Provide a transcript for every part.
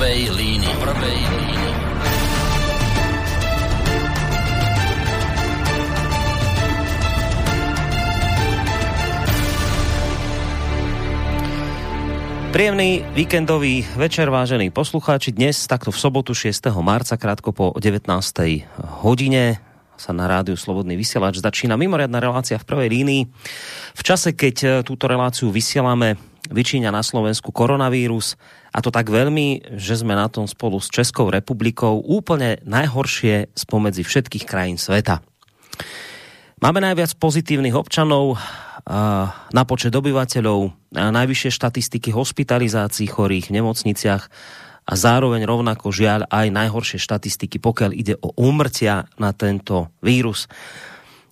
prvej línii. Prvej línii. Príjemný víkendový večer, vážení poslucháči. Dnes, takto v sobotu 6. marca, krátko po 19. hodine, sa na rádiu Slobodný vysielač začína mimoriadná relácia v prvej línii. V čase, keď e, túto reláciu vysielame, vyčíňa na Slovensku koronavírus a to tak veľmi, že sme na tom spolu s Českou republikou úplne najhoršie spomedzi všetkých krajín sveta. Máme najviac pozitívnych občanov, na počet obyvateľov, najvyššie štatistiky hospitalizácií chorých v nemocniciach a zároveň rovnako žiaľ aj najhoršie štatistiky, pokiaľ ide o úmrtia na tento vírus.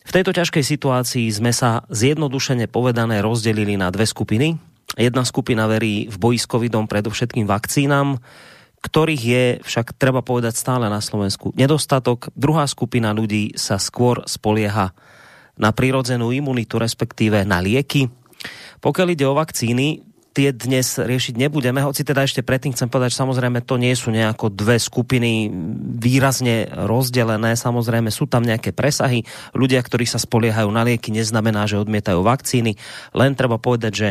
V tejto ťažkej situácii sme sa zjednodušene povedané rozdelili na dve skupiny. Jedna skupina verí v boji s covidom predovšetkým vakcínam, ktorých je však treba povedať stále na Slovensku nedostatok. Druhá skupina ľudí sa skôr spolieha na prirodzenú imunitu, respektíve na lieky. Pokiaľ ide o vakcíny, tie dnes riešiť nebudeme, hoci teda ešte predtým chcem povedať, že samozrejme to nie sú nejako dve skupiny výrazne rozdelené, samozrejme sú tam nejaké presahy. Ľudia, ktorí sa spoliehajú na lieky, neznamená, že odmietajú vakcíny, len treba povedať, že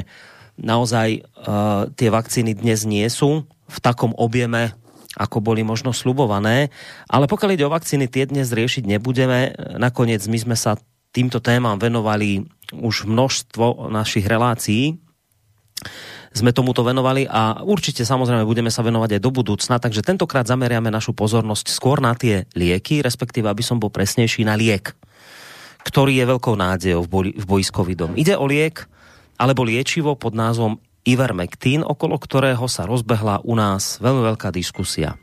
naozaj uh, tie vakcíny dnes nie sú v takom objeme, ako boli možno slubované. Ale pokiaľ ide o vakcíny, tie dnes riešiť nebudeme. Nakoniec my sme sa týmto témam venovali už množstvo našich relácií. Sme tomuto venovali a určite samozrejme budeme sa venovať aj do budúcna, takže tentokrát zameriame našu pozornosť skôr na tie lieky, respektíve, aby som bol presnejší, na liek, ktorý je veľkou nádejou v boji, s covidom. Ide o liek alebo liečivo pod názvom Ivermectin, okolo ktorého sa rozbehla u nás veľmi veľká diskusia.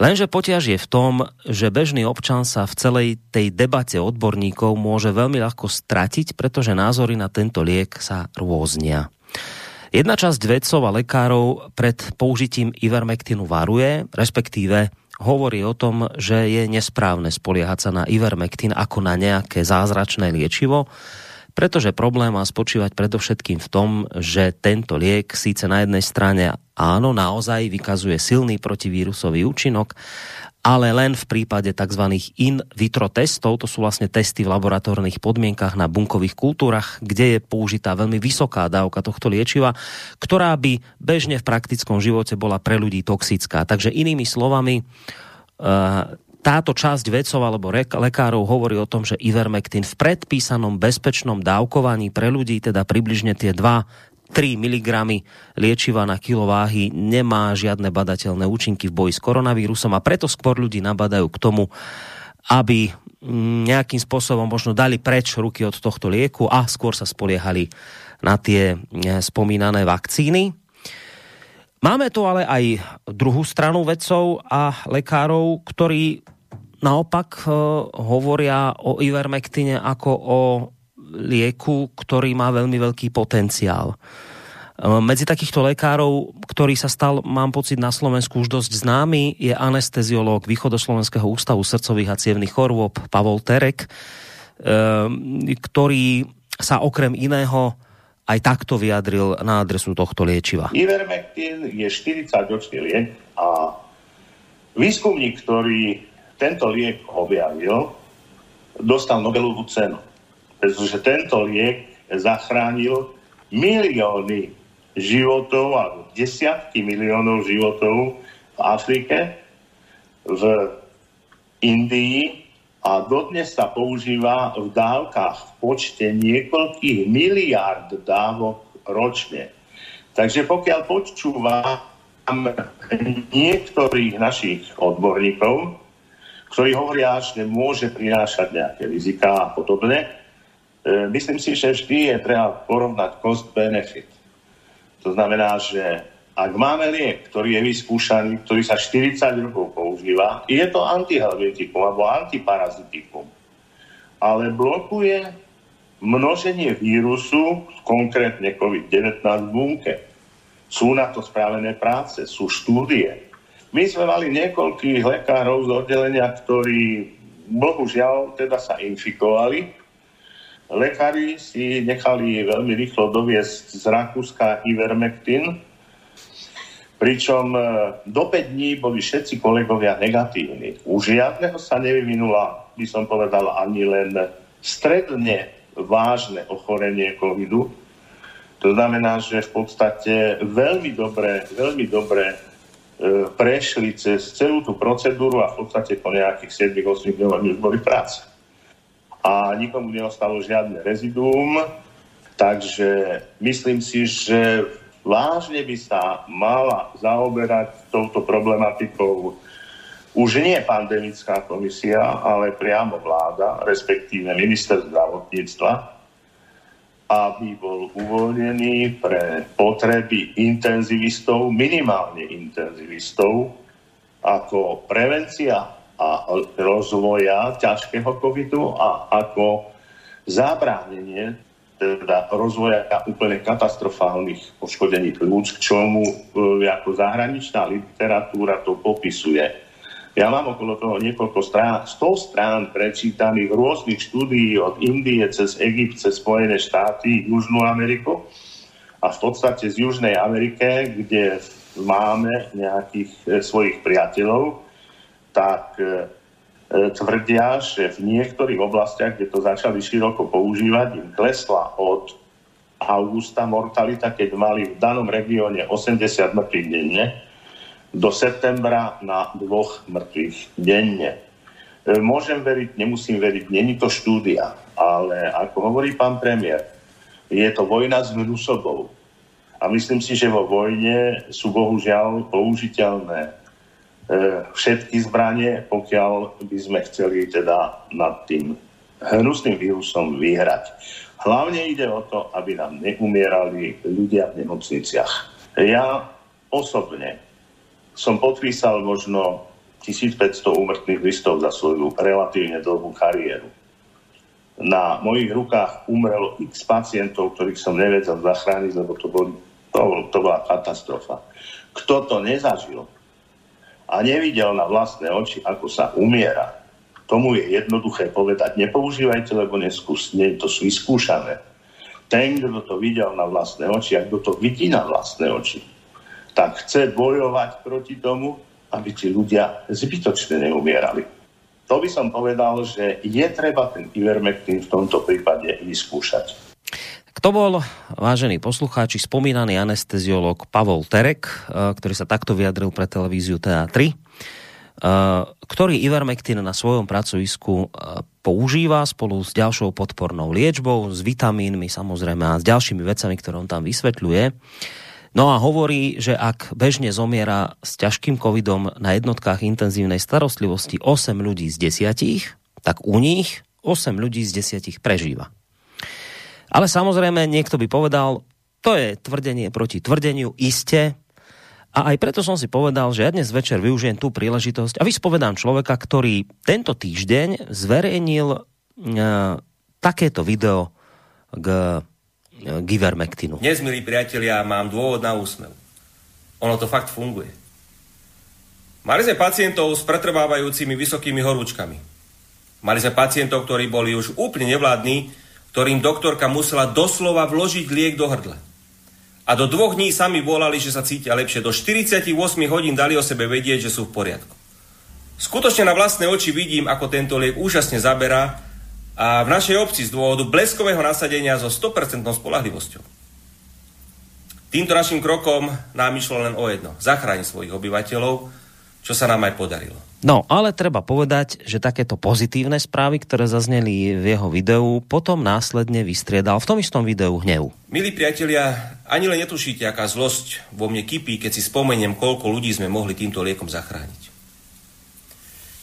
Lenže potiaž je v tom, že bežný občan sa v celej tej debate odborníkov môže veľmi ľahko stratiť, pretože názory na tento liek sa rôznia. Jedna časť vedcov a lekárov pred použitím Ivermectinu varuje, respektíve hovorí o tom, že je nesprávne spoliehať sa na Ivermectin ako na nejaké zázračné liečivo, pretože problém má spočívať predovšetkým v tom, že tento liek síce na jednej strane áno, naozaj vykazuje silný protivírusový účinok, ale len v prípade tzv. in vitro testov, to sú vlastne testy v laboratórnych podmienkach na bunkových kultúrach, kde je použitá veľmi vysoká dávka tohto liečiva, ktorá by bežne v praktickom živote bola pre ľudí toxická. Takže inými slovami, eh, táto časť vedcov alebo lekárov hovorí o tom, že Ivermectin v predpísanom bezpečnom dávkovaní pre ľudí, teda približne tie 2-3 mg liečiva na kilo váhy nemá žiadne badateľné účinky v boji s koronavírusom a preto skôr ľudí nabadajú k tomu, aby mm, nejakým spôsobom možno dali preč ruky od tohto lieku a skôr sa spoliehali na tie eh, spomínané vakcíny. Máme tu ale aj druhú stranu vedcov a lekárov, ktorí naopak uh, hovoria o Ivermectine ako o lieku, ktorý má veľmi veľký potenciál. Uh, medzi takýchto lekárov, ktorý sa stal, mám pocit, na Slovensku už dosť známy, je anesteziológ Východoslovenského ústavu srdcových a cievných chorôb Pavol Terek, uh, ktorý sa okrem iného aj takto vyjadril na adresu tohto liečiva. Ivermectin je 40-ročný liek a výskumník, ktorý tento liek objavil, dostal Nobelovú cenu. Pretože tento liek zachránil milióny životov alebo desiatky miliónov životov v Afrike, v Indii a dodnes sa používa v dávkach v počte niekoľkých miliárd dávok ročne. Takže pokiaľ počúvam niektorých našich odborníkov, ktorí hovoria, že môže prinášať nejaké rizika a podobne, e, myslím si, že vždy je treba porovnať cost-benefit. To znamená, že ak máme liek, ktorý je vyskúšaný, ktorý sa 40 rokov používa, je to antihelmetikum alebo antiparazitikum. Ale blokuje množenie vírusu, konkrétne COVID-19 v bunke. Sú na to spravené práce, sú štúdie. My sme mali niekoľkých lekárov z oddelenia, ktorí bohužiaľ teda sa infikovali. Lekári si nechali veľmi rýchlo doviesť z Rakúska Ivermectin, Pričom e, do 5 dní boli všetci kolegovia negatívni. U žiadneho sa nevyvinula, by som povedal, ani len stredne vážne ochorenie covidu. To znamená, že v podstate veľmi dobre, veľmi dobre e, prešli cez celú tú procedúru a v podstate po nejakých 7-8 dňoch už boli práce. A nikomu neostalo žiadne reziduum, takže myslím si, že vážne by sa mala zaoberať touto problematikou už nie pandemická komisia, ale priamo vláda, respektíve minister zdravotníctva, aby bol uvoľnený pre potreby intenzivistov, minimálne intenzivistov, ako prevencia a rozvoja ťažkého covidu a ako zabránenie teda rozvoja úplne katastrofálnych poškodení plúc, k čomu e, ako zahraničná literatúra to popisuje. Ja mám okolo toho niekoľko strán, 100 strán prečítaných rôznych štúdií od Indie cez Egypt, cez Spojené štáty, Južnú Ameriku a v podstate z Južnej Amerike, kde máme nejakých e, svojich priateľov, tak E, tvrdia, že v niektorých oblastiach, kde to začali široko používať, im klesla od augusta mortalita, keď mali v danom regióne 80 mŕtvych denne, do septembra na dvoch mŕtvych denne. E, môžem veriť, nemusím veriť, není to štúdia, ale ako hovorí pán premiér, je to vojna s vrusobou. A myslím si, že vo vojne sú bohužiaľ použiteľné E, všetky zbranie, pokiaľ by sme chceli teda nad tým hnusným vírusom vyhrať. Hlavne ide o to, aby nám neumierali ľudia v nemocniciach. Ja osobne som podpísal možno 1500 úmrtných listov za svoju relatívne dlhú kariéru. Na mojich rukách umrelo x pacientov, ktorých som nevedel zachrániť, lebo to, bol, to, to bola katastrofa. Kto to nezažil, a nevidel na vlastné oči, ako sa umiera, tomu je jednoduché povedať, nepoužívajte, lebo neskús, to sú vyskúšané. Ten, kto to videl na vlastné oči, a kto to vidí na vlastné oči, tak chce bojovať proti tomu, aby tí ľudia zbytočne neumierali. To by som povedal, že je treba ten ivermectin v tomto prípade vyskúšať. Kto bol, vážení poslucháči, spomínaný anesteziolog Pavol Terek, eh, ktorý sa takto vyjadril pre televíziu TA3, eh, ktorý Ivermectin na svojom pracovisku eh, používa spolu s ďalšou podpornou liečbou, s vitamínmi samozrejme a s ďalšími vecami, ktoré on tam vysvetľuje. No a hovorí, že ak bežne zomiera s ťažkým covidom na jednotkách intenzívnej starostlivosti 8 ľudí z 10, tak u nich 8 ľudí z 10 prežíva. Ale samozrejme, niekto by povedal, to je tvrdenie proti tvrdeniu, iste. A aj preto som si povedal, že ja dnes večer využijem tú príležitosť a vyspovedám človeka, ktorý tento týždeň zverejnil e, takéto video k e, Givermectinu. Dnes, milí priatelia, mám dôvod na úsmev. Ono to fakt funguje. Mali sme pacientov s pretrvávajúcimi vysokými horúčkami. Mali sme pacientov, ktorí boli už úplne nevládni ktorým doktorka musela doslova vložiť liek do hrdla. A do dvoch dní sami volali, že sa cítia lepšie. Do 48 hodín dali o sebe vedieť, že sú v poriadku. Skutočne na vlastné oči vidím, ako tento liek úžasne zaberá a v našej obci z dôvodu bleskového nasadenia so 100% spolahlivosťou. Týmto našim krokom nám išlo len o jedno. Zachrániť svojich obyvateľov, čo sa nám aj podarilo. No, ale treba povedať, že takéto pozitívne správy, ktoré zazneli v jeho videu, potom následne vystriedal v tom istom videu hnev. Milí priatelia, ani len netušíte, aká zlosť vo mne kypí, keď si spomeniem, koľko ľudí sme mohli týmto liekom zachrániť.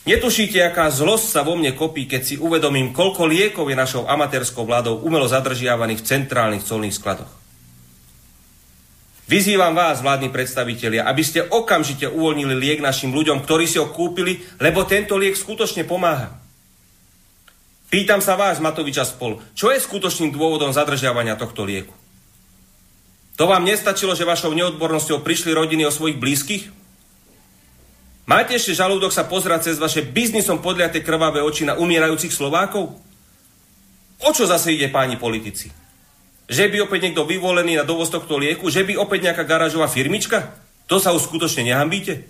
Netušíte, aká zlosť sa vo mne kopí, keď si uvedomím, koľko liekov je našou amatérskou vládou umelo zadržiavaných v centrálnych colných skladoch. Vyzývam vás, vládni predstavitelia, aby ste okamžite uvoľnili liek našim ľuďom, ktorí si ho kúpili, lebo tento liek skutočne pomáha. Pýtam sa vás, Matoviča spol, čo je skutočným dôvodom zadržiavania tohto lieku? To vám nestačilo, že vašou neodbornosťou prišli rodiny o svojich blízkych? Máte ešte žalúdok sa pozerať cez vaše biznisom podliate krvavé oči na umierajúcich Slovákov? O čo zase ide, páni politici? Že by opäť niekto vyvolený na dovoz tohto lieku? Že by opäť nejaká garážová firmička? To sa už skutočne nehambíte?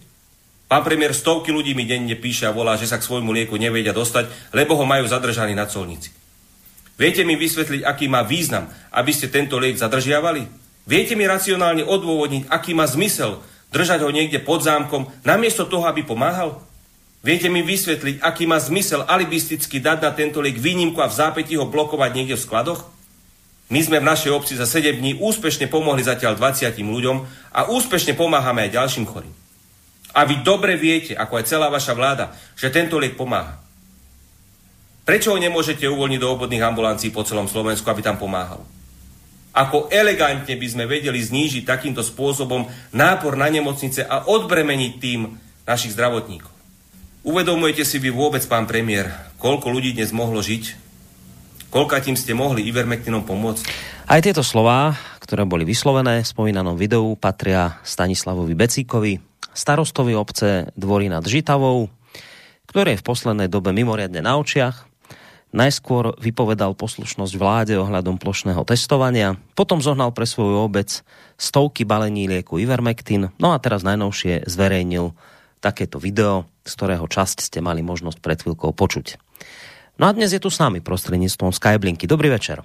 Pán premiér, stovky ľudí mi denne píše a volá, že sa k svojmu lieku nevedia dostať, lebo ho majú zadržaný na colnici. Viete mi vysvetliť, aký má význam, aby ste tento liek zadržiavali? Viete mi racionálne odôvodniť, aký má zmysel držať ho niekde pod zámkom, namiesto toho, aby pomáhal? Viete mi vysvetliť, aký má zmysel alibisticky dať na tento liek výnimku a v zápäti ho blokovať niekde v skladoch? My sme v našej obci za 7 dní úspešne pomohli zatiaľ 20 ľuďom a úspešne pomáhame aj ďalším chorým. A vy dobre viete, ako aj celá vaša vláda, že tento liek pomáha. Prečo ho nemôžete uvoľniť do obvodných ambulancií po celom Slovensku, aby tam pomáhal? Ako elegantne by sme vedeli znížiť takýmto spôsobom nápor na nemocnice a odbremeniť tým našich zdravotníkov. Uvedomujete si vy vôbec, pán premiér, koľko ľudí dnes mohlo žiť? Koľko tým ste mohli Ivermectinom pomôcť? Aj tieto slova, ktoré boli vyslovené v spomínanom videu, patria Stanislavovi Becíkovi, starostovi obce Dvory nad Žitavou, ktorý je v poslednej dobe mimoriadne na očiach. Najskôr vypovedal poslušnosť vláde ohľadom plošného testovania, potom zohnal pre svoju obec stovky balení lieku Ivermectin, no a teraz najnovšie zverejnil takéto video, z ktorého časť ste mali možnosť pred chvíľkou počuť. No a dnes je tu s nami prostredníctvom Skyblinky. Dobrý večer.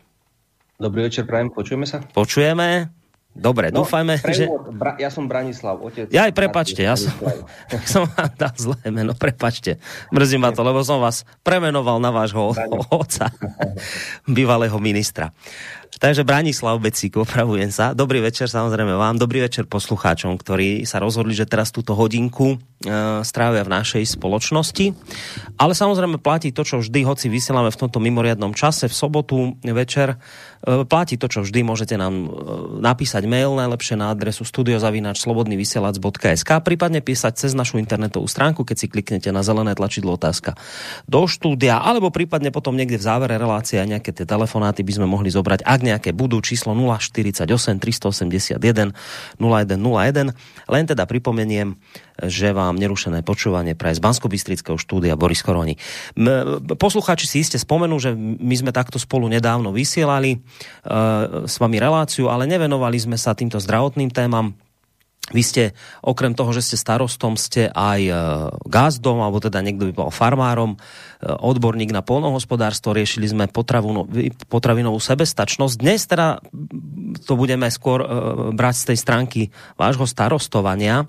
Dobrý večer, prajem, počujeme sa? Počujeme. Dobre, no, dúfajme, prevod, že... Bra, ja som Branislav, otec. Ja aj prepačte, ja som, som vám dal zlé meno, prepačte. Mrzí ma to, lebo som vás premenoval na vášho oca, bývalého ministra. Takže Branislav Becík, opravujem sa. Dobrý večer samozrejme vám, dobrý večer poslucháčom, ktorí sa rozhodli, že teraz túto hodinku e, strávia v našej spoločnosti. Ale samozrejme platí to, čo vždy, hoci vysielame v tomto mimoriadnom čase, v sobotu večer, e, platí to, čo vždy, môžete nám e, napísať mail najlepšie na adresu studiozavinačslobodnyvysielac.sk prípadne písať cez našu internetovú stránku, keď si kliknete na zelené tlačidlo otázka do štúdia, alebo prípadne potom niekde v závere relácie a nejaké tie telefonáty by sme mohli zobrať, ak nejaké budú, číslo 048 381 0101. Len teda pripomeniem, že vám nerušené počúvanie pre z bansko štúdia Boris Koroni. Poslucháči si iste spomenú, že my sme takto spolu nedávno vysielali uh, s vami reláciu, ale nevenovali sme sa týmto zdravotným témam vy ste, okrem toho, že ste starostom, ste aj e, gazdom, alebo teda niekto by bol farmárom, e, odborník na polnohospodárstvo, riešili sme potravinovú sebestačnosť. Dnes teda to budeme skôr e, brať z tej stránky vášho starostovania.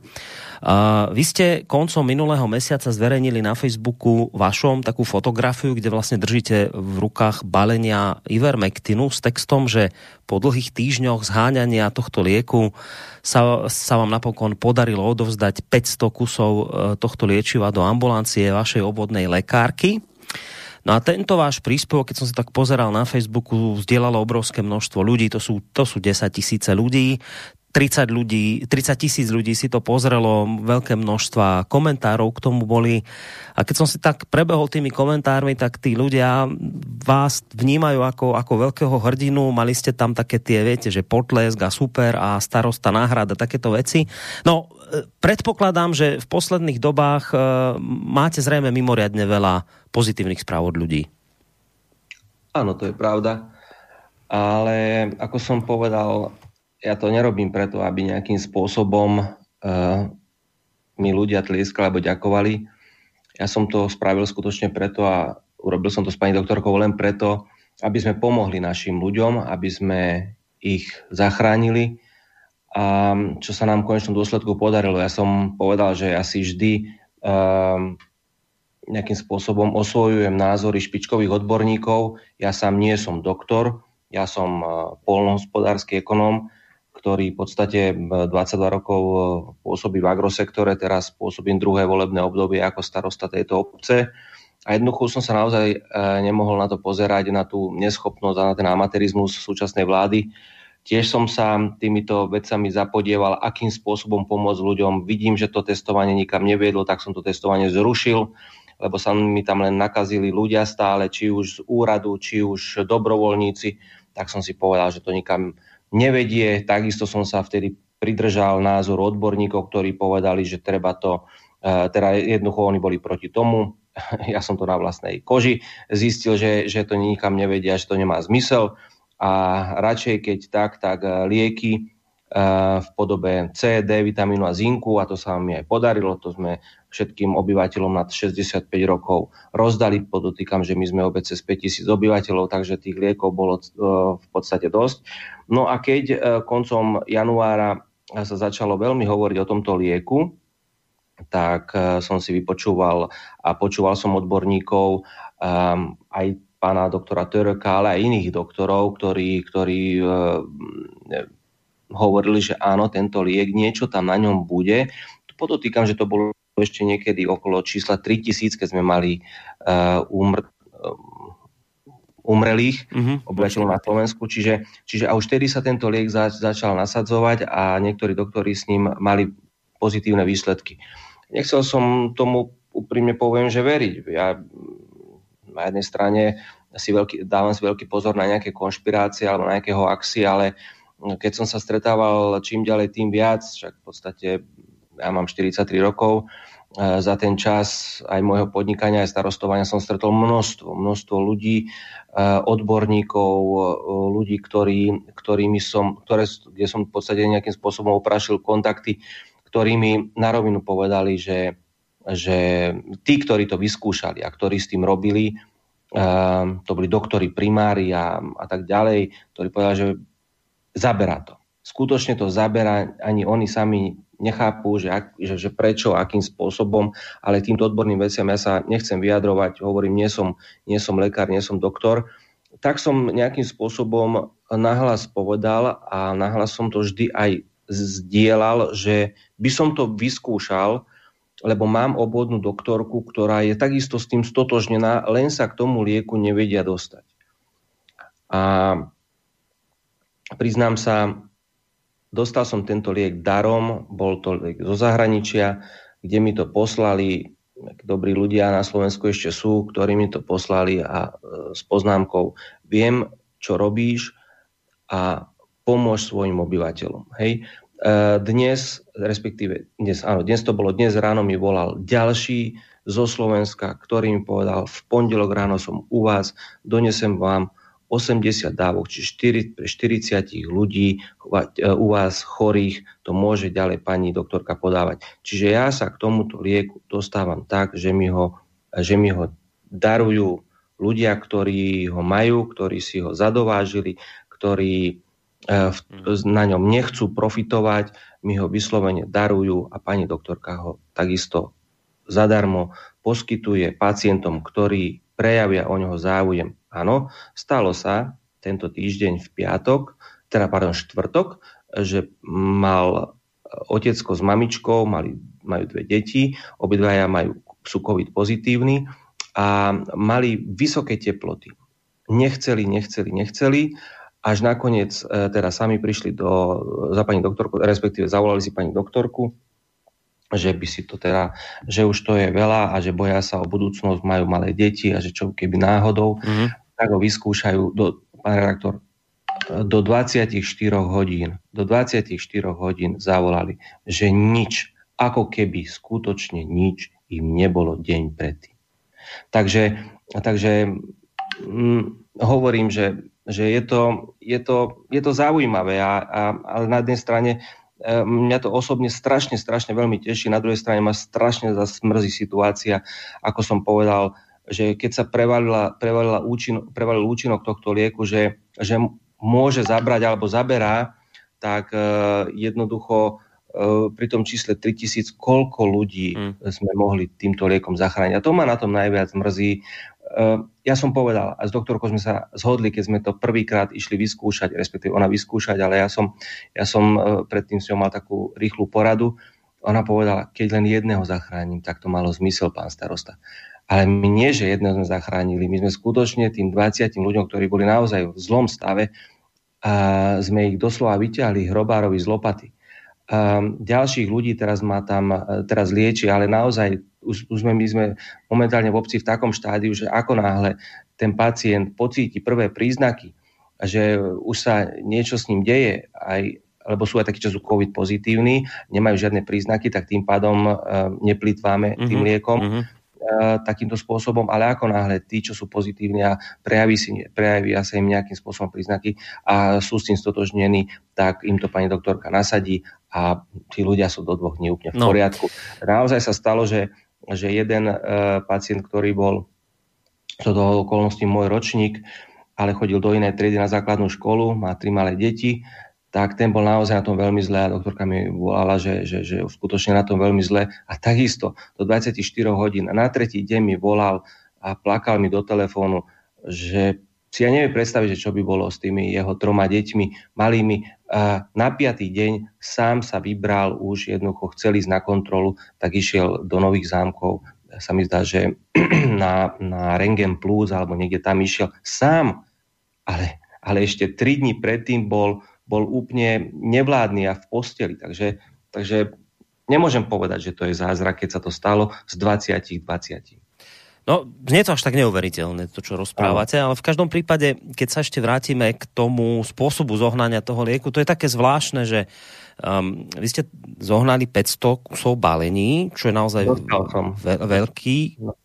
Vy ste koncom minulého mesiaca zverejnili na Facebooku vašom takú fotografiu, kde vlastne držíte v rukách balenia Ivermectinu s textom, že po dlhých týždňoch zháňania tohto lieku sa, sa vám napokon podarilo odovzdať 500 kusov e, tohto liečiva do ambulancie vašej obvodnej lekárky. No a tento váš príspevok, keď som sa tak pozeral na Facebooku, vzdielalo obrovské množstvo ľudí, to sú, to sú 10 tisíce ľudí. 30 ľudí, 30 tisíc ľudí si to pozrelo, veľké množstva komentárov k tomu boli. A keď som si tak prebehol tými komentármi, tak tí ľudia vás vnímajú ako, ako veľkého hrdinu. Mali ste tam také tie, viete, že potlesk a super a starosta náhrada, takéto veci. No, e, predpokladám, že v posledných dobách e, máte zrejme mimoriadne veľa pozitívnych správ od ľudí. Áno, to je pravda. Ale ako som povedal, ja to nerobím preto, aby nejakým spôsobom uh, mi ľudia tlieskali alebo ďakovali. Ja som to spravil skutočne preto a urobil som to s pani doktorkou len preto, aby sme pomohli našim ľuďom, aby sme ich zachránili a čo sa nám v konečnom dôsledku podarilo. Ja som povedal, že ja si vždy um, nejakým spôsobom osvojujem názory špičkových odborníkov. Ja sám nie som doktor, ja som uh, polnohospodársky ekonóm, ktorý v podstate 22 rokov e, pôsobí v agrosektore, teraz pôsobím druhé volebné obdobie ako starosta tejto obce. A jednoducho som sa naozaj e, nemohol na to pozerať, na tú neschopnosť a na ten amatérizmus súčasnej vlády. Tiež som sa týmito vecami zapodieval, akým spôsobom pomôcť ľuďom. Vidím, že to testovanie nikam neviedlo, tak som to testovanie zrušil, lebo sa mi tam len nakazili ľudia stále, či už z úradu, či už dobrovoľníci, tak som si povedal, že to nikam nevedie. Takisto som sa vtedy pridržal názor odborníkov, ktorí povedali, že treba to, e, teda jednoducho oni boli proti tomu. Ja som to na vlastnej koži zistil, že, že to nikam nevedia, že to nemá zmysel a radšej keď tak, tak e, lieky v podobe C, D, vitamínu a zinku a to sa mi aj podarilo. To sme všetkým obyvateľom nad 65 rokov rozdali. Podotýkam, že my sme obec cez 5000 obyvateľov, takže tých liekov bolo v podstate dosť. No a keď koncom januára sa začalo veľmi hovoriť o tomto lieku, tak som si vypočúval a počúval som odborníkov aj pána doktora Törka, ale aj iných doktorov, ktorí, ktorí hovorili, že áno, tento liek, niečo tam na ňom bude. Podotýkam, že to bolo ešte niekedy okolo čísla 3000, keď sme mali uh, umr, umrelých uh-huh. obyvateľov na Slovensku. Čiže, čiže a už vtedy sa tento liek zač, začal nasadzovať a niektorí doktori s ním mali pozitívne výsledky. Nechcel som tomu úprimne poviem, že veriť. Ja na jednej strane si veľký, dávam si veľký pozor na nejaké konšpirácie alebo na nejakého hoaxy, ale keď som sa stretával čím ďalej, tým viac, však v podstate ja mám 43 rokov, e, za ten čas aj môjho podnikania, aj starostovania som stretol množstvo, množstvo ľudí, e, odborníkov, e, ľudí, ktorí, ktorými som, ktoré, kde som v podstate nejakým spôsobom oprašil kontakty, ktorými na rovinu povedali, že že tí, ktorí to vyskúšali a ktorí s tým robili, to boli doktori primári a, a tak ďalej, ktorí povedali, že zaberá to. Skutočne to zaberá, ani oni sami nechápu, že, ak, že, že prečo, akým spôsobom, ale týmto odborným veciam ja sa nechcem vyjadrovať, hovorím, nie som, nie som lekár, nie som doktor, tak som nejakým spôsobom nahlas povedal a nahlas som to vždy aj zdieľal, že by som to vyskúšal, lebo mám obvodnú doktorku, ktorá je takisto s tým stotožnená, len sa k tomu lieku nevedia dostať. A priznám sa, dostal som tento liek darom, bol to liek zo zahraničia, kde mi to poslali, dobrí ľudia na Slovensku ešte sú, ktorí mi to poslali a e, s poznámkou, viem, čo robíš a pomôž svojim obyvateľom. Hej. Eh, dnes, respektíve dnes, áno, dnes to bolo, dnes ráno mi volal ďalší zo Slovenska, ktorý mi povedal, v pondelok ráno som u vás, donesem vám 80 dávok, či 4, pre 40 ľudí eh, u vás chorých, to môže ďalej pani doktorka podávať. Čiže ja sa k tomuto lieku dostávam tak, že mi ho, že mi ho darujú ľudia, ktorí ho majú, ktorí si ho zadovážili, ktorí E, na ňom nechcú profitovať, mi ho vyslovene darujú a pani doktorka ho takisto zadarmo poskytuje pacientom, ktorí prejavia o neho záujem. Áno, stalo sa tento týždeň v piatok, teda pardon, štvrtok, že mal otecko s mamičkou, mali, majú dve deti, obidvaja majú, sú COVID pozitívni a mali vysoké teploty. Nechceli, nechceli, nechceli až nakoniec e, teda sami prišli do, za pani doktorku, respektíve zavolali si pani doktorku, že by si to teda, že už to je veľa a že boja sa o budúcnosť, majú malé deti a že čo keby náhodou, mm-hmm. Tak ho vyskúšajú, do, pán redaktor, do 24 hodín, do 24 hodín zavolali, že nič, ako keby skutočne nič im nebolo deň predtým. Takže, takže hm, hovorím, že že je to, je to, je to zaujímavé, a, a, ale na jednej strane e, mňa to osobne strašne, strašne veľmi teší, na druhej strane ma strašne zasmrzí situácia, ako som povedal, že keď sa prevalila, prevalila účin, prevalil účinok tohto lieku, že, že môže zabrať alebo zaberá, tak uh, jednoducho uh, pri tom čísle 3000, koľko ľudí mm. sme mohli týmto liekom zachrániť. A to ma na tom najviac mrzí, Ehm, ja som povedal, a s doktorkou sme sa zhodli, keď sme to prvýkrát išli vyskúšať, respektíve ona vyskúšať, ale ja som, ja som predtým s ňou mal takú rýchlu poradu. Ona povedala, keď len jedného zachránim, tak to malo zmysel, pán starosta. Ale my nie, že jedného sme zachránili, my sme skutočne tým 20 ľuďom, ktorí boli naozaj v zlom stave, a sme ich doslova vyťahli hrobárovi z lopaty. A ďalších ľudí teraz má tam, e, teraz lieči, ale naozaj už, už sme, my sme momentálne v obci v takom štádiu, že ako náhle ten pacient pocíti prvé príznaky, že už sa niečo s ním deje, aj, lebo sú aj takí, čo sú COVID pozitívni, nemajú žiadne príznaky, tak tým pádom uh, neplýtváme mm-hmm. tým liekom. Mm-hmm. Takýmto spôsobom, ale ako náhle tí, čo sú pozitívni a prejaví, si, prejavia sa im nejakým spôsobom príznaky a sú s tým stotožnení, tak im to pani doktorka nasadí a tí ľudia sú do dvoch dní úplne v no. poriadku. Naozaj sa stalo, že, že jeden uh, pacient, ktorý bol do toho okolností môj ročník, ale chodil do inej triedy na základnú školu, má tri malé deti, tak ten bol naozaj na tom veľmi zle a doktorka mi volala, že, že, že skutočne na tom veľmi zle. A takisto do 24 hodín a na tretí deň mi volal a plakal mi do telefónu, že si ja neviem predstaviť, že čo by bolo s tými jeho troma deťmi malými. A na piatý deň sám sa vybral, už jednoducho chcel ísť na kontrolu, tak išiel do Nových zámkov. Sa mi zdá, že na, na Rengen Plus alebo niekde tam išiel sám, ale, ale ešte tri dní predtým bol bol úplne nevládny a v posteli. Takže, takže nemôžem povedať, že to je zázrak, keď sa to stalo z 20 20. No, nie to až tak neuveriteľné, to, čo rozprávate, ale v každom prípade, keď sa ešte vrátime k tomu spôsobu zohnania toho lieku, to je také zvláštne, že um, vy ste zohnali 500 kusov balení, čo je naozaj ve- veľký,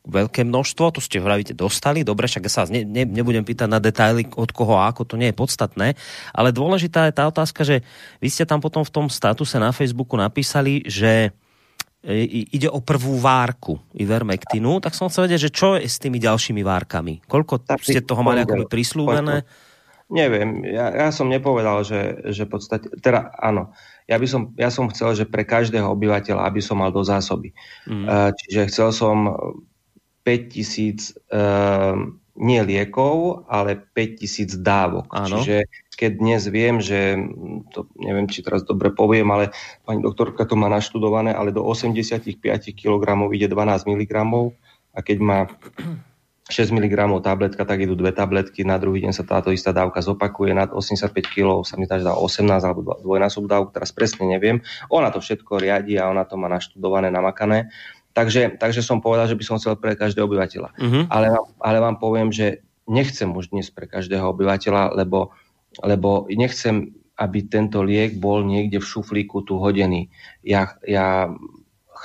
veľké množstvo, to ste vravíte dostali, dobre, však sa ne, ne, nebudem pýtať na detaily od koho a ako, to nie je podstatné, ale dôležitá je tá otázka, že vy ste tam potom v tom statuse na Facebooku napísali, že E, ide o prvú várku Ivermectinu, tak som chcel vedieť, že čo je s tými ďalšími várkami? Koľko ste toho mali ako prislúbené? Neviem, ja, ja som nepovedal, že, že v podstate, teda áno, ja, by som, ja som chcel, že pre každého obyvateľa, aby som mal do zásoby. Mm. Čiže chcel som 5000 uh, nie liekov, ale 5000 dávok. Áno. Čiže keď dnes viem, že, to neviem, či teraz dobre poviem, ale pani doktorka to má naštudované, ale do 85 kg ide 12 mg a keď má 6 mg tabletka, tak idú dve tabletky, na druhý deň sa táto istá dávka zopakuje, nad 85 kg sa mi tá 18 alebo dvojnásob dávku, teraz presne neviem. Ona to všetko riadi a ona to má naštudované, namakané. Takže, takže som povedal, že by som chcel pre každého obyvateľa. Uh-huh. Ale, ale vám poviem, že nechcem už dnes pre každého obyvateľa, lebo, lebo nechcem, aby tento liek bol niekde v šuflíku tu hodený. Ja, ja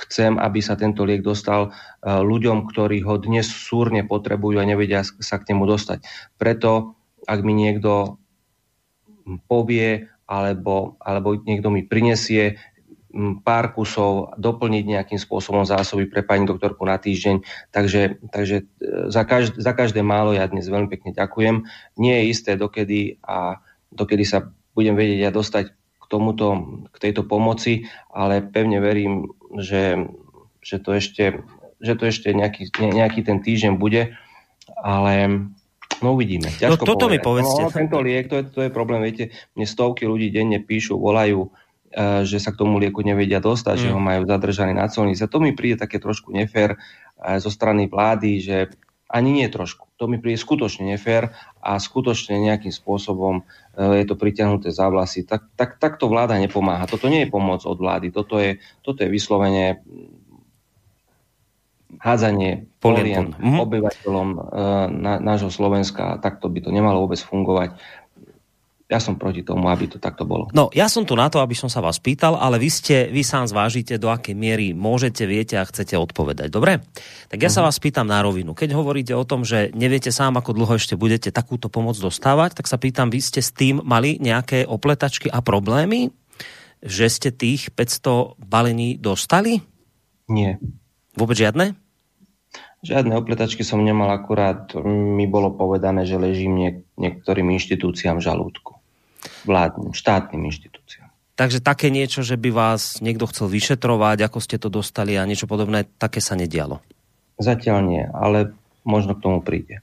chcem, aby sa tento liek dostal uh, ľuďom, ktorí ho dnes súrne potrebujú a nevedia sa k nemu dostať. Preto, ak mi niekto povie, alebo, alebo niekto mi prinesie pár kusov, doplniť nejakým spôsobom zásoby pre pani doktorku na týždeň. Takže, takže e, za, každé, za každé málo ja dnes veľmi pekne ďakujem. Nie je isté, dokedy, a dokedy sa budem vedieť ja dostať k tomuto, k tejto pomoci, ale pevne verím, že, že to ešte, že to ešte nejaký, nejaký ten týždeň bude, ale No uvidíme. Ťažko no toto povedať. mi povedzte. No, tento liek, to je, to je problém, viete, mne stovky ľudí denne píšu, volajú, E, že sa k tomu lieku nevedia dostať, mm. že ho majú zadržaný na colnice. To mi príde také trošku nefér e, zo strany vlády, že ani nie trošku. To mi príde skutočne nefér a skutočne nejakým spôsobom e, je to priťahnuté za vlasy. Tak, tak, tak to vláda nepomáha. Toto nie je pomoc od vlády. Toto je, toto je vyslovene hádzanie polien mm-hmm. obyvateľom e, na, nášho Slovenska. Takto by to nemalo vôbec fungovať ja som proti tomu, aby to takto bolo. No, ja som tu na to, aby som sa vás pýtal, ale vy ste, vy sám zvážite, do akej miery môžete, viete a chcete odpovedať. Dobre? Tak ja uh-huh. sa mhm. vás pýtam na rovinu. Keď hovoríte o tom, že neviete sám, ako dlho ešte budete takúto pomoc dostávať, tak sa pýtam, vy ste s tým mali nejaké opletačky a problémy? Že ste tých 500 balení dostali? Nie. Vôbec žiadne? Žiadne opletačky som nemal, akurát mi bolo povedané, že ležím niek- niektorým inštitúciám v žalúdku. Vládnym, štátnym inštitúciám. Takže také niečo, že by vás niekto chcel vyšetrovať, ako ste to dostali a niečo podobné, také sa nedialo? Zatiaľ nie, ale možno k tomu príde.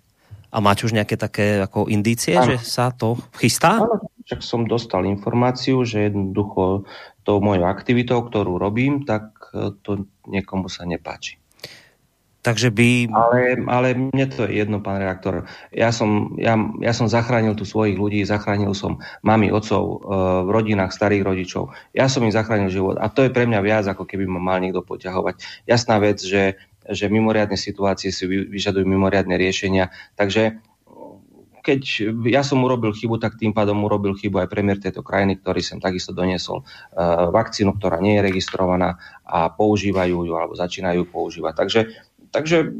A máte už nejaké také ako indície, ano. že sa to chystá? Áno, však som dostal informáciu, že jednoducho tou mojou aktivitou, ktorú robím, tak to niekomu sa nepáči. Takže by... Ale, ale mne to je jedno, pán reaktor. Ja som, ja, ja som zachránil tu svojich ľudí, zachránil som mami, otcov e, v rodinách starých rodičov. Ja som im zachránil život. A to je pre mňa viac, ako keby ma mal niekto poťahovať. Jasná vec, že, že mimoriadne situácie si vyžadujú mimoriadne riešenia. Takže keď ja som urobil chybu, tak tým pádom urobil chybu aj premiér tejto krajiny, ktorý sem takisto doniesol uh, vakcínu, ktorá nie je registrovaná a používajú ju alebo začínajú používať. Takže takže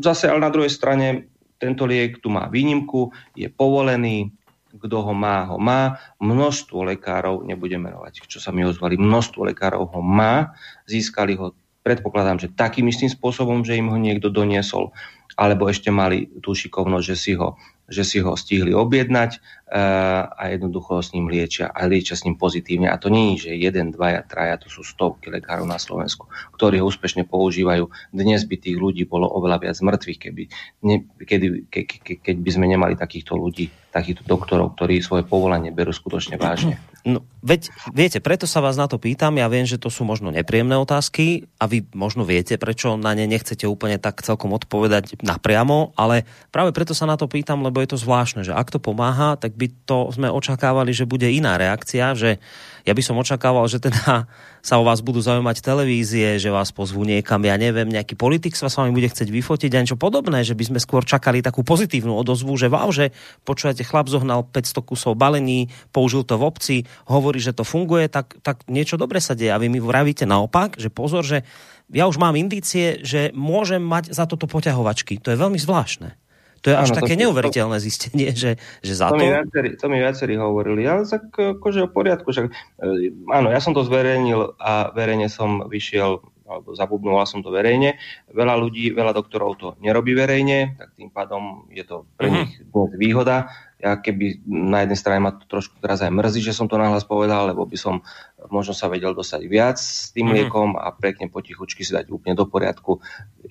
zase ale na druhej strane tento liek tu má výnimku, je povolený, kto ho má, ho má. Množstvo lekárov, nebudem menovať, čo sa mi ozvali, množstvo lekárov ho má, získali ho, predpokladám, že takým istým spôsobom, že im ho niekto doniesol, alebo ešte mali tú šikovnosť, že si ho že si ho stihli objednať a jednoducho s ním liečia a liečia s ním pozitívne. A to nie je, že jeden, dvaja, traja, to sú stovky lekárov na Slovensku, ktorí ho úspešne používajú. Dnes by tých ľudí bolo oveľa viac mŕtvych, keby, ne, kedy, ke, ke, keď by sme nemali takýchto ľudí, takýchto doktorov, ktorí svoje povolanie berú skutočne vážne. No, veď, viete, preto sa vás na to pýtam. Ja viem, že to sú možno nepríjemné otázky a vy možno viete, prečo na ne nechcete úplne tak celkom odpovedať napriamo, ale práve preto sa na to pýtam, lebo je to zvláštne, že ak to pomáha, tak by to sme očakávali, že bude iná reakcia, že ja by som očakával, že teda sa o vás budú zaujímať televízie, že vás pozvú niekam, ja neviem, nejaký politik sa s vami bude chcieť vyfotiť a niečo podobné, že by sme skôr čakali takú pozitívnu odozvu, že wow, že počujete, chlap zohnal 500 kusov balení, použil to v obci, hovorí, že to funguje, tak, tak niečo dobre sa deje. A vy mi vravíte naopak, že pozor, že ja už mám indície, že môžem mať za toto poťahovačky. To je veľmi zvláštne. To je až ano, také to, neuveriteľné zistenie, že, že za to... To mi, viacerí, to mi viacerí hovorili, ale tak akože o poriadku. Však, e, áno, ja som to zverejnil a verejne som vyšiel alebo zabudnul som to verejne. Veľa ľudí, veľa doktorov to nerobí verejne, tak tým pádom je to pre mhm. nich uh-huh. výhoda ja keby na jednej strane ma to trošku teraz aj mrzí, že som to nahlas povedal, lebo by som možno sa vedel dostať viac s tým mm-hmm. liekom a pekne potichučky si dať úplne do poriadku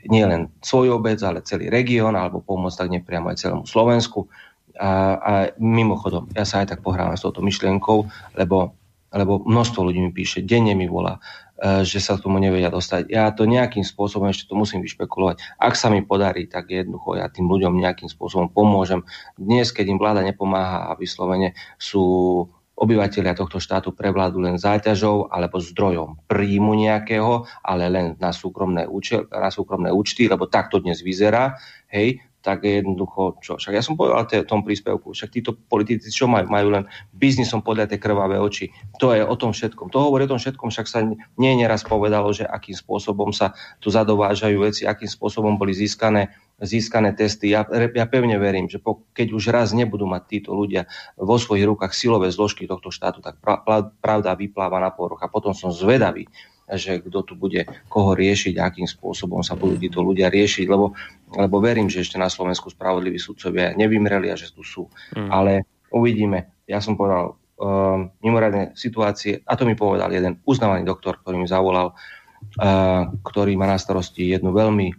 nie len svoj obec, ale celý región, alebo pomôcť tak nepriamo aj celému Slovensku. A, a mimochodom, ja sa aj tak pohrávam s touto myšlienkou, lebo, lebo množstvo ľudí mi píše, denne mi volá, že sa k tomu nevedia dostať. Ja to nejakým spôsobom ešte to musím vyšpekulovať. Ak sa mi podarí, tak jednoducho ja tým ľuďom nejakým spôsobom pomôžem. Dnes, keď im vláda nepomáha a vyslovene sú obyvateľia tohto štátu prevládu len záťažou alebo zdrojom príjmu nejakého, ale len na súkromné, účel, na súkromné účty, lebo tak to dnes vyzerá, hej, tak jednoducho, čo? Však ja som povedal v tom príspevku, však títo politici, čo majú? Majú len biznisom podľa tie krvavé oči. To je o tom všetkom. To hovorí o tom všetkom, však sa nie neraz povedalo, že akým spôsobom sa tu zadovážajú veci, akým spôsobom boli získané, získané testy. Ja, ja pevne verím, že po, keď už raz nebudú mať títo ľudia vo svojich rukách silové zložky tohto štátu, tak pra, pravda vypláva na poroch. A potom som zvedavý, že kto tu bude koho riešiť, akým spôsobom sa budú títo ľudia riešiť, lebo, lebo verím, že ešte na Slovensku spravodliví sudcovia nevymreli a že tu sú. Mm. Ale uvidíme. Ja som povedal, uh, mimoriadne situácie, a to mi povedal jeden uznávaný doktor, ktorý mi zavolal, uh, ktorý má na starosti jednu veľmi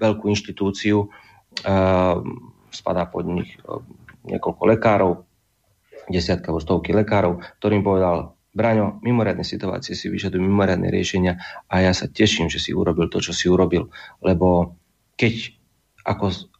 veľkú inštitúciu, uh, spadá pod nich uh, niekoľko lekárov, desiatka alebo stovky lekárov, ktorým povedal, Braňo, mimoriadne situácie si vyžadujú mimoriadne riešenia a ja sa teším, že si urobil to, čo si urobil, lebo keď, ako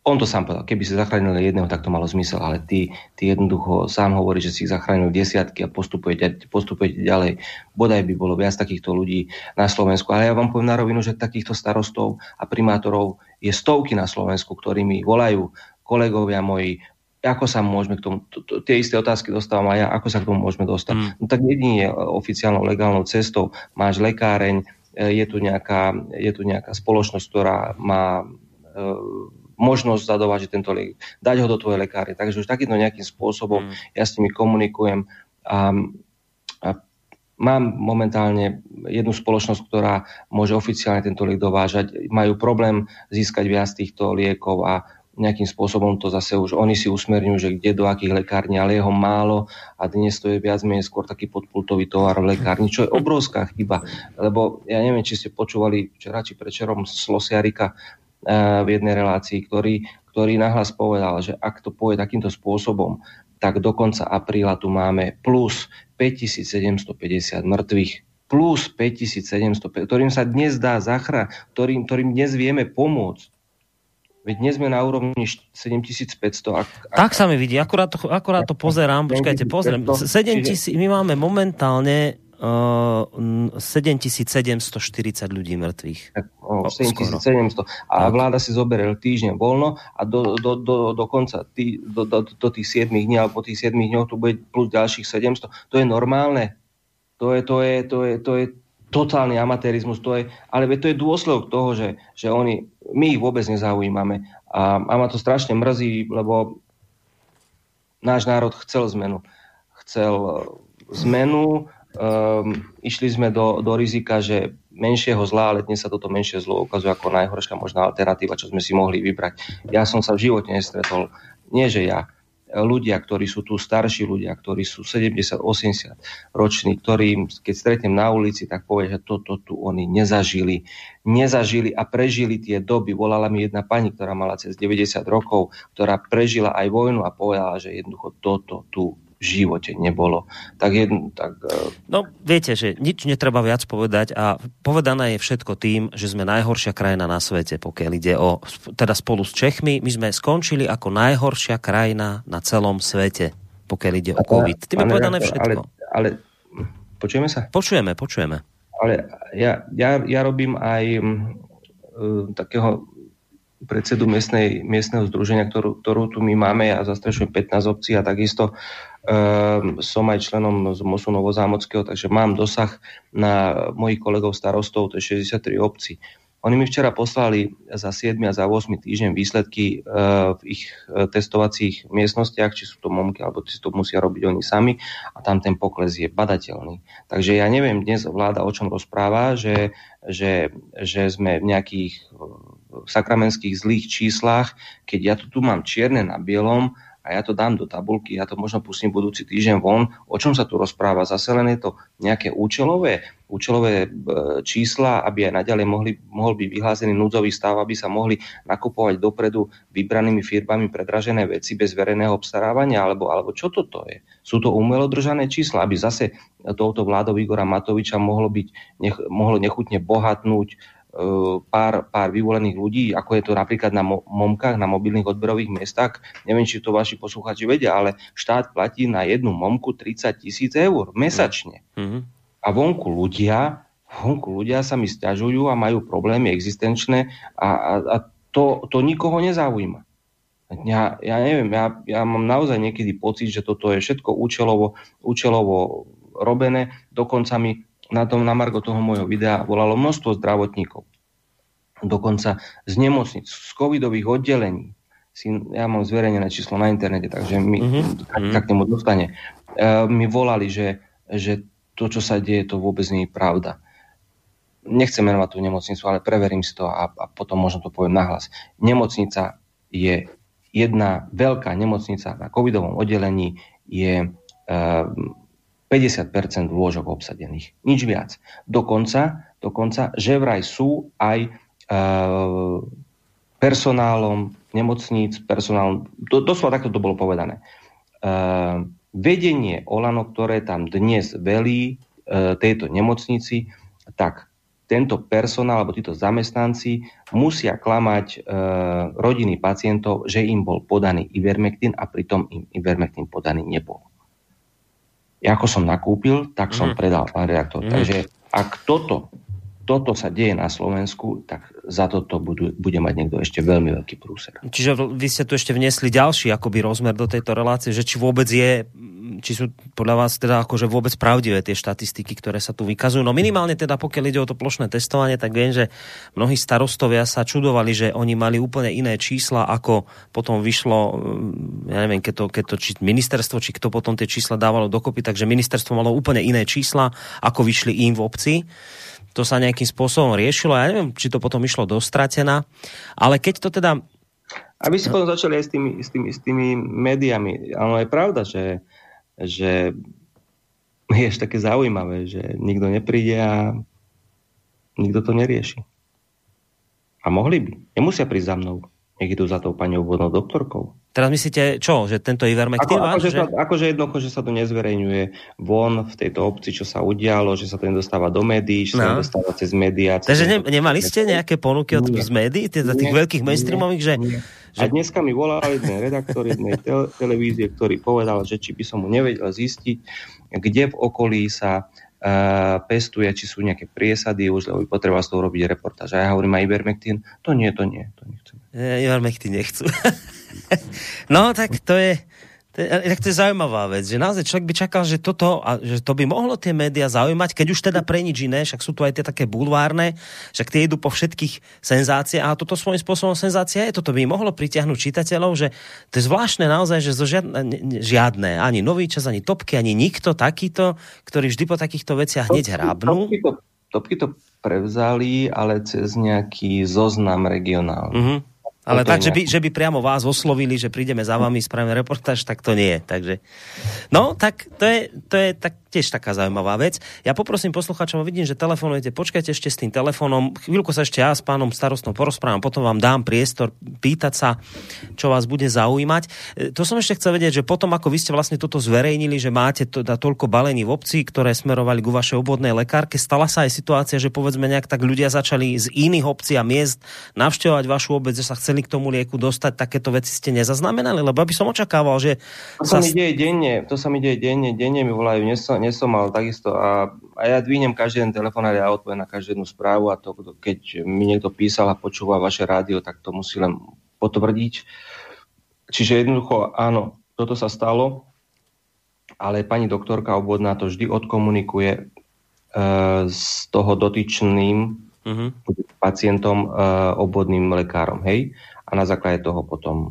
on to sám povedal, keby si zachránil jedného, tak to malo zmysel, ale ty, ty jednoducho sám hovorí, že si ich zachránil desiatky a postupujete, postupujete ďalej. Bodaj by bolo viac takýchto ľudí na Slovensku. Ale ja vám poviem na rovinu, že takýchto starostov a primátorov je stovky na Slovensku, ktorými volajú kolegovia moji, ako sa môžeme k tomu, to, to, tie isté otázky dostávam aj ja, ako sa k tomu môžeme dostať. Mm. No tak jedine oficiálnou legálnou cestou máš lekáreň, e, je tu nejaká, je tu nejaká spoločnosť, ktorá má e, možnosť zadovážiť tento liek, dať ho do tvojej lekárne. Takže už takýmto nejakým spôsobom mm. ja s nimi komunikujem a, a mám momentálne jednu spoločnosť, ktorá môže oficiálne tento liek dovážať. Majú problém získať viac týchto liekov a nejakým spôsobom to zase už oni si usmerňujú, že kde do akých lekární, ale jeho málo a dnes to je viac menej skôr taký podpultový tovar v lekárni, čo je obrovská chyba, lebo ja neviem, či ste počúvali včera či prečerom Slosiarika eh, v jednej relácii, ktorý, ktorý nahlas povedal, že ak to pôjde takýmto spôsobom, tak do konca apríla tu máme plus 5750 mŕtvych. Plus 5700, ktorým sa dnes dá zachrániť, ktorým, ktorým dnes vieme pomôcť Veď dnes sme na úrovni 7500. Ak, ak, tak sa mi vidí, akurát to, akurát to pozerám, počkajte, pozriem. 7000, my máme momentálne uh, 7740 ľudí mŕtvych. Tak, oh, 7700. A tak. vláda si zoberie týždeň voľno a do, do, do, do konca tý, do, do, do tých 7 dní alebo po tých 7 dňoch tu bude plus ďalších 700. To je normálne. To je, to je, to je, to je totálny amatérizmus. To je, ale to je dôsledok toho, že, že oni my ich vôbec nezaujímame. A, a ma to strašne mrzí, lebo náš národ chcel zmenu. Chcel e, zmenu, um, išli sme do, do rizika, že menšieho zla, ale dnes sa toto menšie zlo ukazuje ako najhoršia možná alternatíva, čo sme si mohli vybrať. Ja som sa v živote nestretol, nie že ja, ľudia, ktorí sú tu starší ľudia, ktorí sú 70-80 roční, ktorí, keď stretnem na ulici, tak povie, že toto tu oni nezažili. Nezažili a prežili tie doby. Volala mi jedna pani, ktorá mala cez 90 rokov, ktorá prežila aj vojnu a povedala, že jednoducho toto tu živote nebolo. Tak jedno, tak... E, no, viete, že nič netreba viac povedať a povedané je všetko tým, že sme najhoršia krajina na svete, pokiaľ ide o, teda spolu s Čechmi, my sme skončili ako najhoršia krajina na celom svete, pokiaľ ide o COVID. Tým je povedané všetko. Ale, ale počujeme sa? Počujeme, počujeme. Ale ja, ja, ja robím aj uh, takého predsedu miestnej, miestneho združenia, ktorú, ktorú tu my máme. Ja zastrešujem 15 obcí a takisto Um, som aj členom z MOSu Novozámockého, takže mám dosah na mojich kolegov starostov, to je 63 obcí. Oni mi včera poslali za 7 a za 8 týždeň výsledky uh, v ich uh, testovacích miestnostiach, či sú to momky, alebo si to musia robiť oni sami a tam ten pokles je badateľný. Takže ja neviem dnes vláda o čom rozpráva, že, že, že sme v nejakých sakramenských zlých číslach, keď ja to tu mám čierne na bielom, a ja to dám do tabulky, ja to možno pustím budúci týždeň von. O čom sa tu rozpráva? Zase len je to nejaké účelové, účelové e, čísla, aby aj naďalej mohli, mohol byť vyhlásený núdzový stav, aby sa mohli nakupovať dopredu vybranými firmami predražené veci bez verejného obstarávania, alebo, alebo čo toto je? Sú to umelo držané čísla, aby zase touto vládou Igora Matoviča mohlo, byť, nech, mohlo nechutne bohatnúť pár, pár vyvolených ľudí, ako je to napríklad na momkách, na mobilných odberových miestach. Neviem, či to vaši posluchači vedia, ale štát platí na jednu momku 30 tisíc eur mesačne. Mm-hmm. A vonku ľudia, vonku ľudia sa mi stiažujú a majú problémy existenčné a, a, a to, to nikoho nezaujíma. Ja, ja neviem, ja, ja mám naozaj niekedy pocit, že toto je všetko účelovo, účelovo robené. Dokonca mi na tom na Margo toho môjho videa volalo množstvo zdravotníkov. Dokonca z nemocnic, z covidových oddelení. Si, ja mám zverejnené číslo na internete, takže mi mm-hmm. tak, k nemu dostane. E, mi volali, že, že to, čo sa deje, to vôbec nie je pravda. Nechcem menovať tú nemocnicu, ale preverím si to a, a potom možno to poviem nahlas. Nemocnica je jedna veľká nemocnica na covidovom oddelení, je e, 50% lôžok obsadených. Nič viac. Dokonca, dokonca že vraj sú aj e, personálom nemocníc, personálom, do, doslova takto to bolo povedané. E, vedenie Olano, ktoré tam dnes velí e, tejto nemocnici, tak tento personál alebo títo zamestnanci musia klamať e, rodiny pacientov, že im bol podaný Ivermectin a pritom im Ivermectin podaný nebol ako som nakúpil, tak som mm. predal, pán redaktor. Mm. Takže ak toto, toto sa deje na Slovensku, tak za toto budú, bude mať niekto ešte veľmi veľký prúser. Čiže vy ste tu ešte vnesli ďalší akoby rozmer do tejto relácie, že či vôbec je či sú podľa vás teda akože vôbec pravdivé tie štatistiky, ktoré sa tu vykazujú. No minimálne teda pokiaľ ide o to plošné testovanie, tak viem, že mnohí starostovia sa čudovali, že oni mali úplne iné čísla, ako potom vyšlo, mm, ja neviem, keď to, keď to či ministerstvo, či kto potom tie čísla dávalo dokopy, takže ministerstvo malo úplne iné čísla, ako vyšli im v obci to sa nejakým spôsobom riešilo. Ja neviem, či to potom išlo dostratená, ale keď to teda... Aby si potom začali aj s tými, s tými, s tými médiami. Áno, je pravda, že že je ešte také zaujímavé, že nikto nepríde a nikto to nerieši. A mohli by. Nemusia prísť za mnou. Nech idú za tou pani obvodnou doktorkou. Teraz myslíte čo? Že tento Ivermectin ako, akože, že... Akože jednoducho, že sa to nezverejňuje von v tejto obci, čo sa udialo, že sa to nedostáva do médií, že no. sa nedostáva cez médiá. Takže ne, nemali ste nejaké ponuky od z médií, teda tých veľkých mainstreamových, že... Nie. Že... A dneska mi volal jeden redaktor jednej te- televízie, ktorý povedal, že či by som mu nevedel zistiť, kde v okolí sa pestuje, či sú nejaké priesady, už lebo by potreboval z toho robiť reportáž. A ja hovorím, a Ivermectin? To nie, to nie, to nechcem. E, Ivermectin nechcú. no, tak to je, To je, to je zaujímavá vec, že naozaj človek by čakal, že toto, a že to by mohlo tie médiá zaujímať, keď už teda pre nič iné, však sú tu aj tie také bulvárne, však tie idú po všetkých senzáciách a toto svojím spôsobom senzácia je, toto by mohlo pritiahnuť čitateľov, že to je zvláštne naozaj, že zo žiadne, žiadne ani nový čas, ani topky, ani nikto takýto, ktorý vždy po takýchto veciach hneď hrábnú. Topky to, topky to prevzali, ale cez nejaký zoznam regionálny. Mm-hmm. Ale tak, že by, že by priamo vás oslovili, že prídeme za vami, spravíme reportáž, tak to nie je. Takže, no, tak to je, to je tak, tiež taká zaujímavá vec. Ja poprosím poslucháčov, vidím, že telefonujete, počkajte ešte s tým telefónom. Chvíľku sa ešte ja s pánom starostom porozprávam, potom vám dám priestor pýtať sa, čo vás bude zaujímať. E, to som ešte chcel vedieť, že potom, ako vy ste vlastne toto zverejnili, že máte to, da, toľko balení v obci, ktoré smerovali ku vašej obvodnej lekárke, stala sa aj situácia, že povedzme nejak tak ľudia začali z iných obcí a miest navštevovať vašu obec, že sa chceli k tomu lieku dostať, takéto veci ste nezaznamenali? Lebo by som očakával, že... To sa, sa mi deje denne, to sa mi deje denne, denne mi volajú, dnes som, mal takisto a, a ja dvínem každý jeden telefonát a odpoviem na každú jednu správu a to, keď mi niekto písal a počúva vaše rádio, tak to musí len potvrdiť. Čiže jednoducho, áno, toto sa stalo, ale pani doktorka obvodná to vždy odkomunikuje e, s toho dotyčným uh-huh. pacientom, e, obvodným lekárom, hej? a na základe toho potom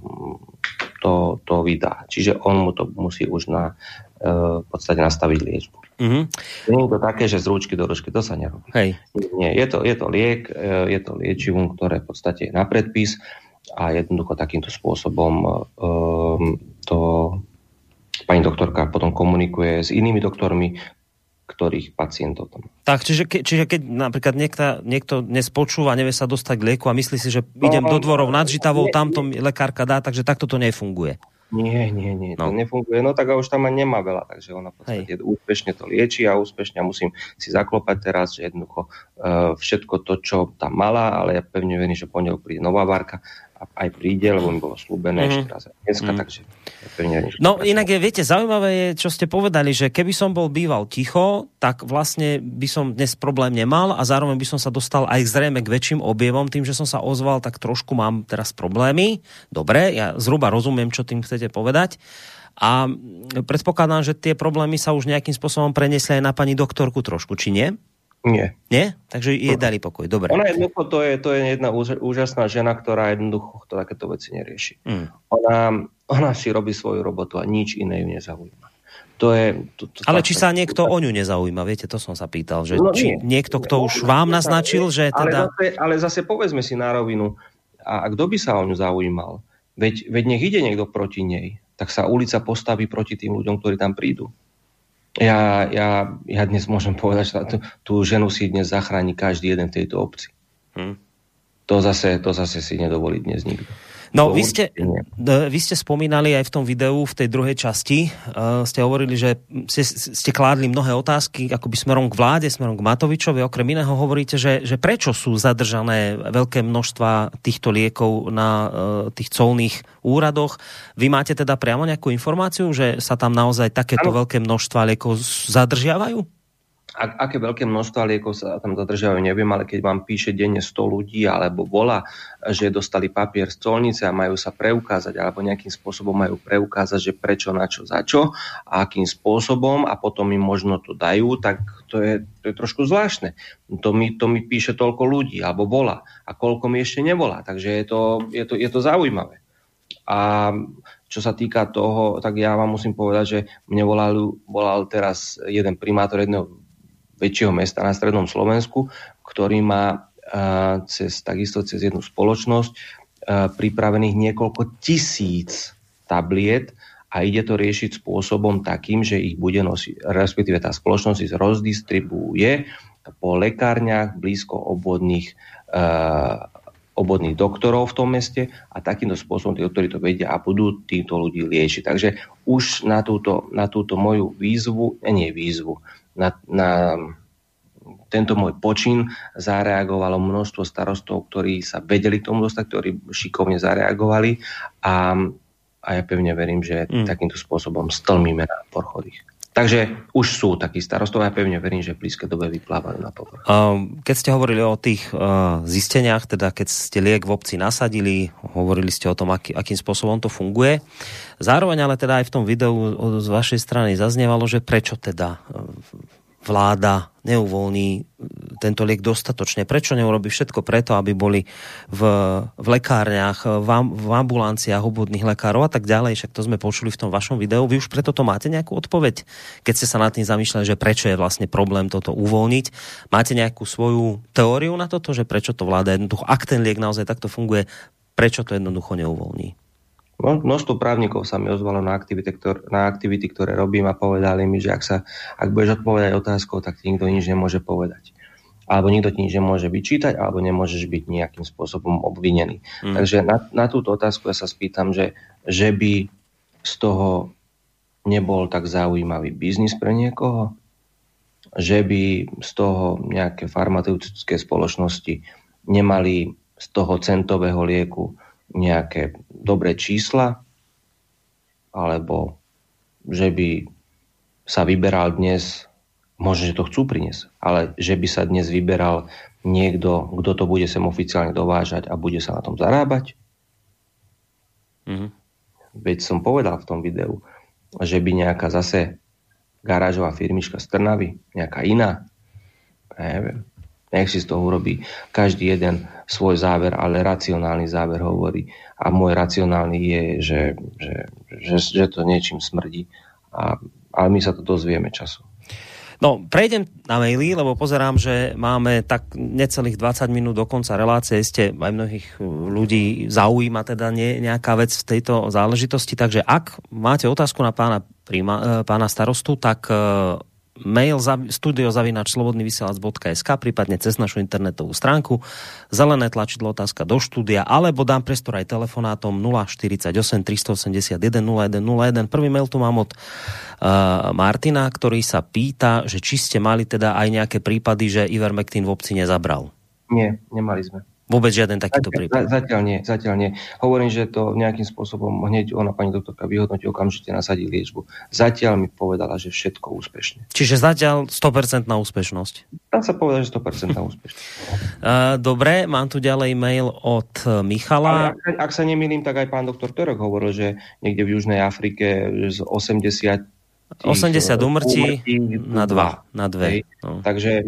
to, to vydá. Čiže on mu to musí už na, v podstate nastaviť liečbu. Mm-hmm. Nie je to také, že z rúčky do ručky, to sa nerobí. Hej. Nie, je to, je to liek, e, je to liečivum, ktoré v podstate je na predpis a jednoducho takýmto spôsobom um, to pani doktorka potom komunikuje s inými doktormi, ktorých pacientov tam. Tak, čiže, ke, čiže keď napríklad niekto, niekto dnes počúva, nevie sa dostať k lieku a myslí si, že idem no, do dvorov nad Žitavou, tamto lekárka dá, takže takto to nefunguje. Nie, nie, nie, no. to nefunguje. No tak a už tam aj nemá veľa, takže ona v podstate Hej. úspešne to lieči a úspešne musím si zaklopať teraz, že jednoducho uh, všetko to, čo tam mala, ale ja pevne verím, že po ňou príde nová várka aj príde, lebo mi bolo slúbené mm-hmm. ešte raz dneska, mm-hmm. takže No inak je, viete, zaujímavé je, čo ste povedali, že keby som bol býval ticho, tak vlastne by som dnes problém nemal a zároveň by som sa dostal aj zrejme k väčším objevom. Tým, že som sa ozval, tak trošku mám teraz problémy. Dobre, ja zhruba rozumiem, čo tým chcete povedať. A predpokladám, že tie problémy sa už nejakým spôsobom prenesli aj na pani doktorku trošku, či nie? Nie. Nie? Takže je dali pokoj, dobre. Ona jednoducho, to je, to je jedna úžasná žena, ktorá jednoducho to, takéto veci nerieši. Mm. Ona, ona si robí svoju robotu a nič iné ju nezaujíma. To je, to, to, ale či sa niekto o ňu nezaujíma, viete, to som sa pýtal, že no, či nie. niekto, kto už vám naznačil, že teda... Ale zase, ale zase povedzme si na rovinu, a, a kto by sa o ňu zaujímal? Veď, veď nech ide niekto proti nej, tak sa ulica postaví proti tým ľuďom, ktorí tam prídu. Ja, ja, ja dnes môžem povedať, že tú, tú ženu si dnes zachráni každý jeden v tejto obci. Hm. To, zase, to zase si nedovolí dnes nikto. No, vy ste, vy ste spomínali aj v tom videu, v tej druhej časti, uh, ste hovorili, že ste, ste kládli mnohé otázky akoby smerom k vláde, smerom k Matovičovi. Okrem iného hovoríte, že, že prečo sú zadržané veľké množstva týchto liekov na uh, tých colných úradoch. Vy máte teda priamo nejakú informáciu, že sa tam naozaj takéto ano. veľké množstva liekov zadržiavajú? Aké veľké množstva liekov sa tam zadržiavajú, neviem, ale keď vám píše denne 100 ľudí alebo volá, že dostali papier z colnice a majú sa preukázať alebo nejakým spôsobom majú preukázať, že prečo, na čo, za čo a akým spôsobom a potom im možno to dajú, tak to je, to je trošku zvláštne. To mi, to mi píše toľko ľudí alebo volá a koľko mi ešte nevolá, takže je to, je to, je to zaujímavé. A čo sa týka toho, tak ja vám musím povedať, že mne volal, volal teraz jeden primátor jedného väčšieho mesta na strednom Slovensku, ktorý má cez, takisto cez jednu spoločnosť pripravených niekoľko tisíc tabliet a ide to riešiť spôsobom takým, že ich bude nosiť, respektíve tá spoločnosť ich rozdistribuje po lekárniach blízko obvodných, obvodných doktorov v tom meste a takýmto spôsobom tí doktori to vedia a budú týchto ľudí liečiť. Takže už na túto, na túto moju výzvu, nie výzvu, na, na tento môj počin zareagovalo množstvo starostov, ktorí sa vedeli k tomu dostať, ktorí šikovne zareagovali a, a ja pevne verím, že mm. takýmto spôsobom stlmíme na porchodých. Takže už sú takí starostové a pevne verím, že v blízkej dobe vyplávajú na povrch. Keď ste hovorili o tých zisteniach, teda keď ste liek v obci nasadili, hovorili ste o tom, aký, akým spôsobom to funguje. Zároveň ale teda aj v tom videu z vašej strany zaznievalo, že prečo teda vláda neuvolní tento liek dostatočne? Prečo neurobi všetko preto, aby boli v, v lekárniach, v, v ambulanciách obvodných lekárov a tak ďalej? Však to sme počuli v tom vašom videu. Vy už preto to máte nejakú odpoveď? Keď ste sa nad tým zamýšľali, že prečo je vlastne problém toto uvoľniť? Máte nejakú svoju teóriu na toto, že prečo to vláda jednoducho, ak ten liek naozaj takto funguje, prečo to jednoducho neuvoľní? Množstvo právnikov sa mi ozvalo na aktivity, ktor- na aktivity, ktoré robím a povedali mi, že ak, sa, ak budeš odpovedať otázkou, tak ti nikto nič nemôže povedať. Alebo nikto ti nič nemôže vyčítať, alebo nemôžeš byť nejakým spôsobom obvinený. Mm. Takže na, na túto otázku ja sa spýtam, že, že by z toho nebol tak zaujímavý biznis pre niekoho, že by z toho nejaké farmaceutické spoločnosti nemali z toho centového lieku nejaké dobré čísla, alebo že by sa vyberal dnes, možno, že to chcú priniesť, ale že by sa dnes vyberal niekto, kto to bude sem oficiálne dovážať a bude sa na tom zarábať. Mm-hmm. Veď som povedal v tom videu, že by nejaká zase garážová firmička z Trnavy, nejaká iná, neviem, nech si z toho urobí každý jeden svoj záver, ale racionálny záver hovorí. A môj racionálny je, že, že, že, že to niečím smrdí. A, ale my sa to dozvieme času. No, prejdem na maily, lebo pozerám, že máme tak necelých 20 minút do konca relácie. Ste aj mnohých ľudí zaujíma teda nie, nejaká vec v tejto záležitosti. Takže ak máte otázku na pána, príma, eh, pána starostu, tak eh, mail studiozavinačslobodnyvysielac.sk prípadne cez našu internetovú stránku zelené tlačidlo otázka do štúdia alebo dám priestor aj telefonátom 048 381 0101 prvý mail tu mám od uh, Martina, ktorý sa pýta, že či ste mali teda aj nejaké prípady, že Ivermectin v obci nezabral. Nie, nemali sme. Vôbec žiaden takýto prípad? Zatiaľ nie, zatiaľ nie. Hovorím, že to nejakým spôsobom hneď ona, pani doktorka, vyhodnotí okamžite nasadí liečbu. Zatiaľ mi povedala, že všetko úspešne. Čiže zatiaľ 100% úspešnosť? Dá sa povedať, že 100% úspešnosť. Dobre, mám tu ďalej mail od Michala. ak, ak sa nemýlim, tak aj pán doktor Törok hovoril, že niekde v Južnej Afrike z 80 80 umrtí na dva. Na dve. No. Takže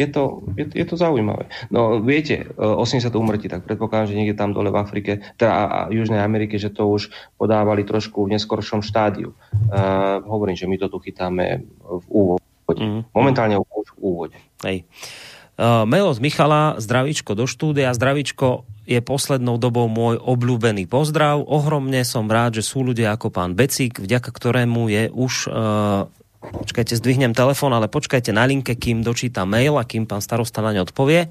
je to, je, je to zaujímavé. No viete, 80 umrtí, tak predpokladám, že niekde tam dole v Afrike, teda a, Južnej Amerike, že to už podávali trošku v neskoršom štádiu. Uh, hovorím, že my to tu chytáme v úvode. Mm. Momentálne už v úvode. Hej. Uh, mail od Michala, zdravíčko do štúdia. Zdravíčko je poslednou dobou môj obľúbený pozdrav. Ohromne som rád, že sú ľudia ako pán Becík, vďaka ktorému je už uh, Počkajte, zdvihnem telefón, ale počkajte na linke, kým dočítam mail a kým pán starosta na ne odpovie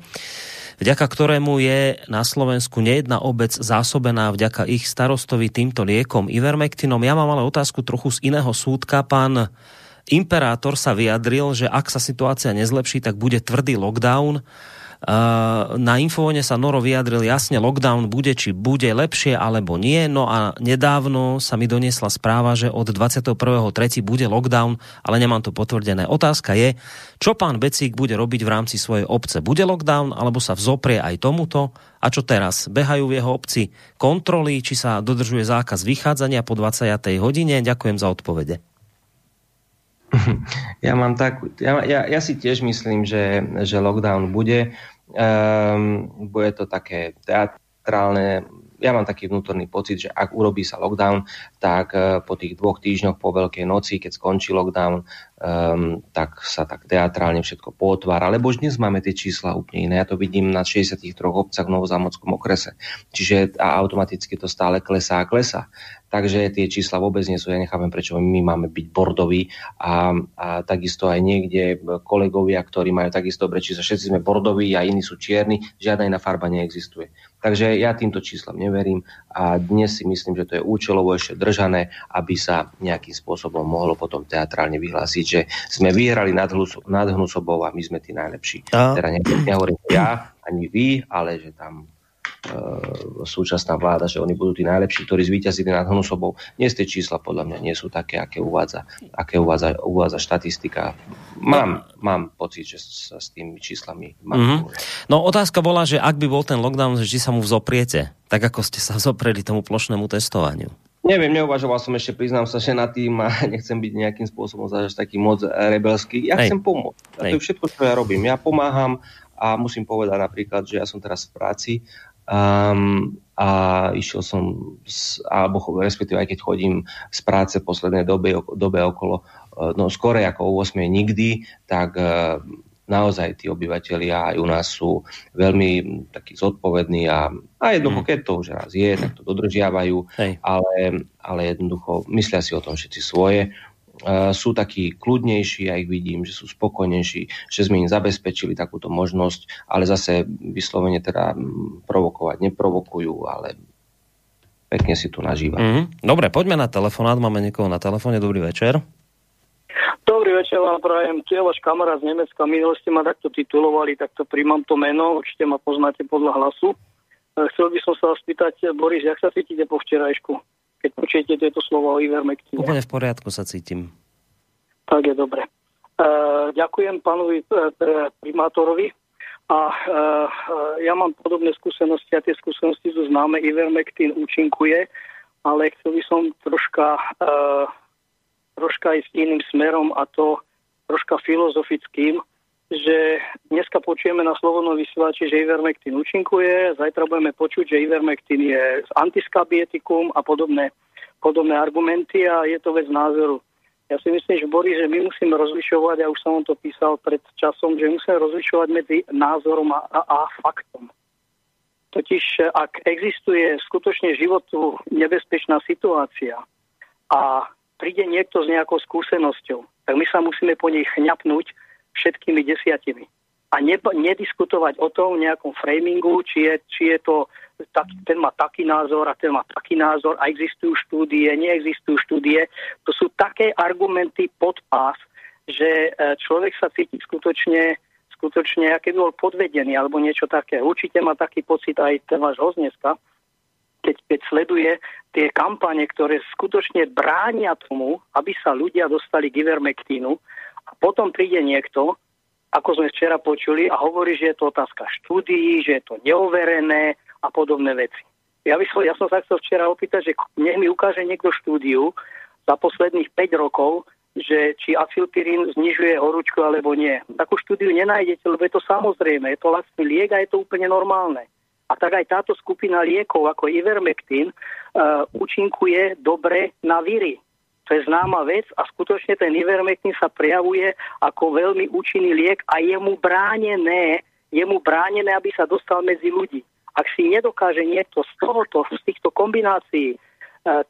vďaka ktorému je na Slovensku nejedna obec zásobená vďaka ich starostovi týmto liekom Ivermectinom. Ja mám ale otázku trochu z iného súdka. Pán Imperátor sa vyjadril, že ak sa situácia nezlepší, tak bude tvrdý lockdown na Infovone sa Noro vyjadril jasne, lockdown bude, či bude lepšie alebo nie. No a nedávno sa mi doniesla správa, že od 21.3. bude lockdown, ale nemám to potvrdené. Otázka je, čo pán Becík bude robiť v rámci svojej obce? Bude lockdown, alebo sa vzoprie aj tomuto? A čo teraz? Behajú v jeho obci kontroly, či sa dodržuje zákaz vychádzania po 20. hodine? Ďakujem za odpovede. Ja mám tak, ja, ja, ja si tiež myslím, že, že lockdown bude. Um, bude to také teatrálne, ja mám taký vnútorný pocit, že ak urobí sa lockdown, tak uh, po tých dvoch týždňoch po Veľkej noci, keď skončí lockdown, um, tak sa tak teatrálne všetko potvára. Lebo už dnes máme tie čísla úplne iné. Ja to vidím na 63 obcach v Novozámodskom okrese. Čiže a automaticky to stále klesá a klesá takže tie čísla vôbec nie sú. Ja nechápem, prečo my máme byť bordoví a, a takisto aj niekde kolegovia, ktorí majú takisto dobre čísla. Všetci sme bordoví a iní sú čierni, žiadna iná farba neexistuje. Takže ja týmto číslam neverím a dnes si myslím, že to je účelovo ešte držané, aby sa nejakým spôsobom mohlo potom teatrálne vyhlásiť, že sme vyhrali nad, nad Hnusobou a my sme tí najlepší. A... Teda nehovorím ja, ani vy, ale že tam súčasná vláda, že oni budú tí najlepší, ktorí zvíťazili nad Hnusobou. Dnes tie čísla podľa mňa nie sú také, aké uvádza, aké uvádza, uvádza štatistika. Mám, mám pocit, že sa s tými číslami mm-hmm. No otázka bola, že ak by bol ten lockdown, že sa mu vzopriete, tak ako ste sa vzopreli tomu plošnému testovaniu. Neviem, neuvažoval som ešte, priznám sa, že na tým a nechcem byť nejakým spôsobom zažať taký moc rebelský. Ja Hej. chcem pomôcť. A to je všetko, čo ja robím. Ja pomáham a musím povedať napríklad, že ja som teraz v práci um, a išiel som, z, alebo respektíve aj keď chodím z práce v poslednej dobe, dobe okolo, e, no skore ako o 8 nikdy, tak uh, naozaj tí obyvateľia aj u nás sú veľmi takí zodpovední a, a jednoducho, mm. keď to už raz je, tak to dodržiavajú, ale, ale jednoducho myslia si o tom všetci svoje sú takí kľudnejší, ja ich vidím, že sú spokojnejší, že sme im zabezpečili takúto možnosť, ale zase vyslovene teda provokovať neprovokujú, ale pekne si tu nažíva. Mm-hmm. Dobre, poďme na telefonát, máme niekoho na telefóne, dobrý večer. Dobrý večer vám prajem, tu je váš kamarát z Nemecka, minule ste ma takto titulovali, takto príjmam to meno, určite ma poznáte podľa hlasu. Chcel by som sa vás spýtať, Boris, jak sa cítite po včerajšku? Keď počujete tieto slova o ivermektine. Úplne v poriadku sa cítim. Tak je dobre. Uh, ďakujem pánovi uh, primátorovi a uh, ja mám podobné skúsenosti a tie skúsenosti sú známe. Ivermectin účinkuje, ale chcel by som troška, troška ísť iným smerom a to troška filozofickým, že dneska počujeme na Slobodnom vysielači, že Ivermectin účinkuje, zajtra budeme počuť, že Ivermectin je antiskabietikum a podobné, podobné argumenty a je to vec názoru. Ja si myslím, že Boris, že my musíme rozlišovať, ja už som vám to písal pred časom, že musíme rozlišovať medzi názorom a, a, a faktom. Totiž, ak existuje skutočne životu nebezpečná situácia a príde niekto s nejakou skúsenosťou, tak my sa musíme po nej chňapnúť všetkými desiatimi. A ne, nediskutovať o tom nejakom framingu, či je, či je to, tak, ten má taký názor a ten má taký názor a existujú štúdie, neexistujú štúdie. To sú také argumenty pod pás, že e, človek sa cíti skutočne, skutočne, aký bol podvedený alebo niečo také. Určite má taký pocit aj ten váš host keď, keď sleduje tie kampane, ktoré skutočne bránia tomu, aby sa ľudia dostali k ivermektínu a potom príde niekto, ako sme včera počuli, a hovorí, že je to otázka štúdií, že je to neoverené a podobné veci. Ja, by som, ja som sa chcel včera opýtať, že nech mi ukáže niekto štúdiu za posledných 5 rokov, že či acilpirín znižuje horúčku alebo nie. Takú štúdiu nenájdete, lebo je to samozrejme, je to lacný liek a je to úplne normálne. A tak aj táto skupina liekov ako Ivermectin uh, účinkuje dobre na víry. To je známa vec a skutočne ten ivermectin sa prejavuje ako veľmi účinný liek a je mu bránené, je mu bránené, aby sa dostal medzi ľudí. Ak si nedokáže niekto z tohoto, z týchto kombinácií, e,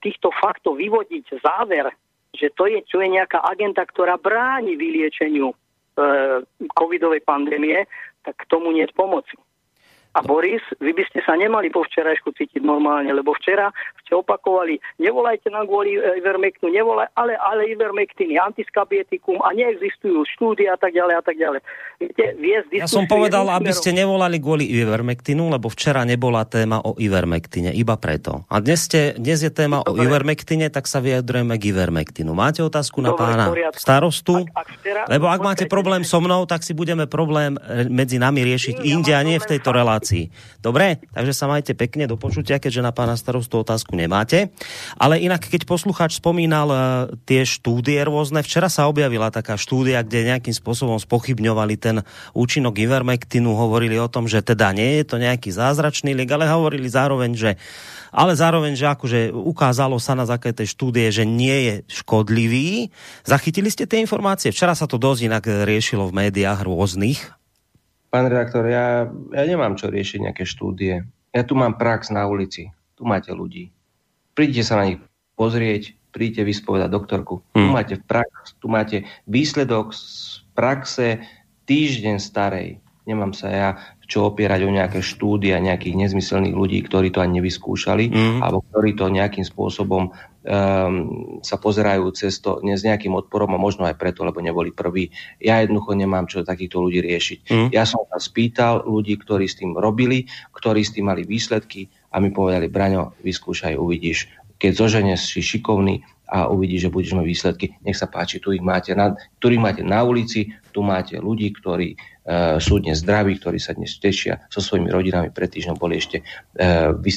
týchto faktov vyvodiť záver, že to je, čo je nejaká agenta, ktorá bráni vyliečeniu e, covidovej pandémie, tak k tomu nie je pomoci. A Boris, vy by ste sa nemali po včerajšku cítiť normálne, lebo včera ste opakovali, nevolajte nám kvôli e, Ivermectinu, nevolaj, ale, ale Ivermectin je antiskabietikum a neexistujú štúdie a tak ďalej a tak ďalej. Viete, ja som povedal, aby ste nevolali kvôli Ivermectinu, lebo včera nebola téma o Ivermectine, iba preto. A dnes, ste, dnes je téma Dobre. o Ivermectine, tak sa vyjadrujeme k Ivermectinu. Máte otázku na Dobre, pána starostu? Ak, ak včera, lebo ak máte problém so mnou, tak si budeme problém e, medzi nami riešiť inde a nie v tejto relácii relácii. Dobre, takže sa majte pekne do počutia, keďže na pána starostu otázku nemáte. Ale inak, keď poslucháč spomínal uh, tie štúdie rôzne, včera sa objavila taká štúdia, kde nejakým spôsobom spochybňovali ten účinok Ivermectinu, hovorili o tom, že teda nie je to nejaký zázračný liek, ale hovorili zároveň, že ale zároveň, že akože ukázalo sa na základe tej štúdie, že nie je škodlivý. Zachytili ste tie informácie? Včera sa to dosť inak riešilo v médiách rôznych Pán redaktor, ja, ja nemám čo riešiť nejaké štúdie. Ja tu mám prax na ulici. Tu máte ľudí. Príďte sa na nich pozrieť, príďte vyspovedať doktorku. Hmm. Tu máte prax, tu máte výsledok z praxe týždeň starej. nemám sa ja čo opierať o nejaké štúdie nejakých nezmyselných ľudí, ktorí to ani nevyskúšali, mm. alebo ktorí to nejakým spôsobom um, sa pozerajú cez to ne s nejakým odporom a možno aj preto, lebo neboli prví. Ja jednoducho nemám čo takýchto ľudí riešiť. Mm. Ja som sa spýtal ľudí, ktorí s tým robili, ktorí s tým mali výsledky a mi povedali, Braňo, vyskúšaj, uvidíš. Keď zoženieš si šikovný, a uvidíš, že budeš mať výsledky. Nech sa páči, tu ich máte na, ktorých máte na ulici, tu máte ľudí, ktorí sú dnes zdraví, ktorí sa dnes tešia so svojimi rodinami. Pred týždňom boli ešte vy,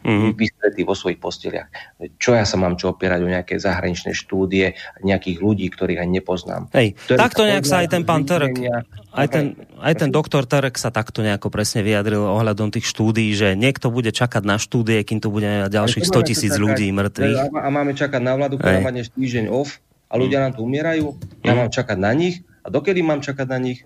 mm-hmm. vystretí vo svojich posteliach. Čo ja sa mám čo opierať o nejaké zahraničné štúdie, nejakých ľudí, ktorých ani nepoznám. Hej, takto nejak sa aj ten pán Trk, aj ten, aj ten doktor Trk sa takto nejako presne vyjadril ohľadom tých štúdií, že niekto bude čakať na štúdie, kým tu bude ďalších 100 tisíc ľudí mŕtvych. A máme čakať na vládu, ktorá má dnes týždeň off a ľudia nám tu umierajú. Ja mm. mám čakať na nich a dokedy mám čakať na nich?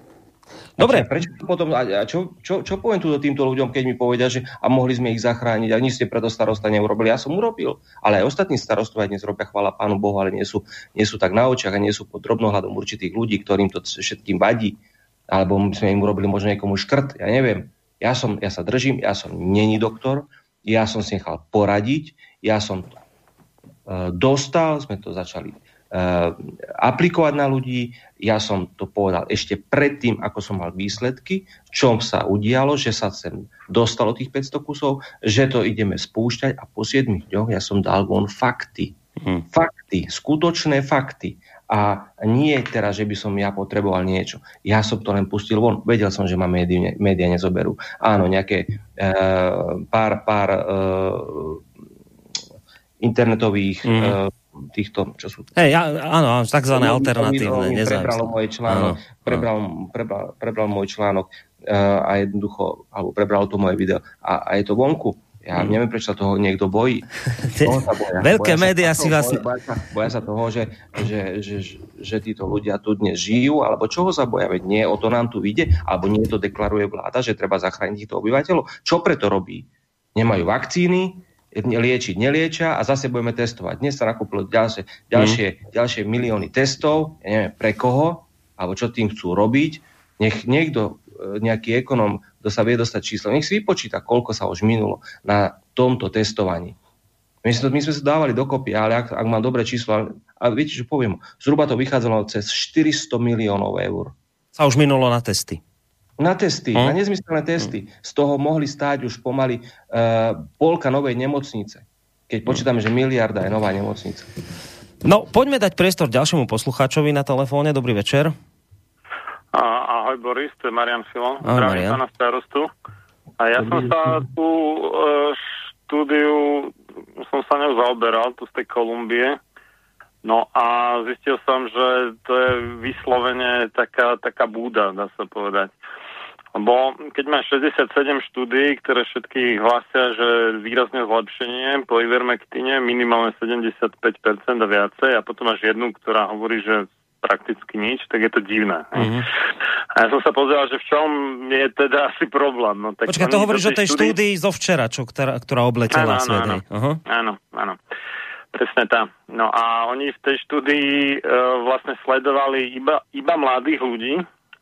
Dobre. Prečo potom, a čo, čo, čo poviem tu týmto ľuďom, keď mi povedia, že a mohli sme ich zachrániť a nič ste preto starosta neurobili. Ja som urobil, ale aj ostatní starostovia dnes robia chvála Pánu Bohu, ale nie sú, nie sú tak na očiach a nie sú pod drobnohľadom určitých ľudí, ktorým to všetkým vadí. Alebo sme im urobili možno niekomu škrt, ja neviem. Ja, som, ja sa držím, ja som není doktor, ja som si nechal poradiť, ja som to e, dostal, sme to začali aplikovať na ľudí. Ja som to povedal ešte predtým, ako som mal výsledky, v čom sa udialo, že sa sem dostalo tých 500 kusov, že to ideme spúšťať a po 7 dňoch ja som dal von fakty. Hmm. Fakty, skutočné fakty. A nie teraz, že by som ja potreboval niečo. Ja som to len pustil von. Vedel som, že ma médiá, nezoberú. Áno, nejaké e, pár, pár e, internetových mm. e, týchto, čo sú... Hej, áno, takzvané alternatívne, Prebralo môj článok, prebral, prebral, prebral môj článok uh, a jednoducho, alebo prebralo to moje video a, a je to vonku. Ja hmm. neviem, prečo sa toho niekto bojí. Toho boja. Veľké médiá si vlastne... Boja sa, boja sa toho, že, že, že, že títo ľudia tu dnes žijú, alebo čoho sa boja? Veď nie, o to nám tu vyjde, alebo nie to deklaruje vláda, že treba zachrániť týchto obyvateľov. Čo preto robí? Nemajú vakcíny, liečiť neliečia a zase budeme testovať. Dnes sa nakúpilo ďalšie, ďalšie, mm. ďalšie milióny testov, ja neviem pre koho, alebo čo tým chcú robiť. Nech niekto, e, nejaký ekonom, kto sa vie dostať číslo, nech si vypočíta, koľko sa už minulo na tomto testovaní. My sme, my sme sa dávali dokopy, ale ak, ak mám dobré číslo, a viete, čo poviem, zhruba to vychádzalo cez 400 miliónov eur. Sa už minulo na testy. Na testy, hm? na nezmyselné testy. Hm. Z toho mohli stáť už pomaly uh, polka novej nemocnice. Keď počítame, že miliarda je nová nemocnica. No, poďme dať priestor ďalšiemu poslucháčovi na telefóne. Dobrý večer. Ahoj Boris, to je Marian Filon. Zdravím pána starostu. A ja Dobrý som sa tu uh, štúdiu, som sa ňou zaoberal, tu z tej Kolumbie. No a zistil som, že to je vyslovene taká, taká búda, dá sa povedať. Lebo keď máš 67 štúdií, ktoré všetky hlasia, že výrazne zlepšenie po ivermektine minimálne 75% a viacej a potom máš jednu, ktorá hovorí, že prakticky nič, tak je to divné. Mm-hmm. A ja som sa pozeral, že v čom je teda asi problém. No, tak Počkaj, to hovoríš o tej štúdii zo včera, čo, ktorá, ktorá obletela áno, svet. Áno, uh-huh. áno, áno. Presne tá. No a oni v tej štúdii e, vlastne sledovali iba, iba mladých ľudí,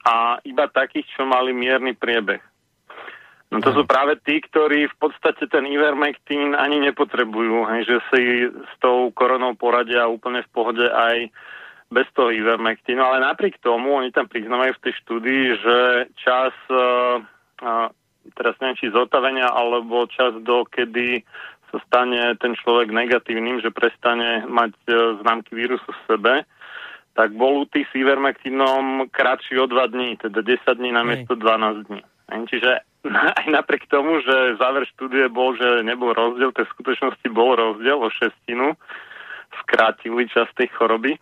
a iba takých, čo mali mierny priebeh. No to sú práve tí, ktorí v podstate ten Ivermectin ani nepotrebujú, hej, že si s tou koronou poradia úplne v pohode aj bez toho Ivermectinu, ale napriek tomu oni tam priznávajú v tej štúdii, že čas, uh, uh, teraz neviem, či zotavenia, alebo čas do kedy sa stane ten človek negatívnym, že prestane mať uh, známky vírusu v sebe, tak bol tých s Ivermectinom kratší o 2 dní, teda 10 dní namiesto 12 dní. Čiže aj napriek tomu, že záver štúdie bol, že nebol rozdiel, to v skutočnosti bol rozdiel o šestinu, skrátili čas tej choroby,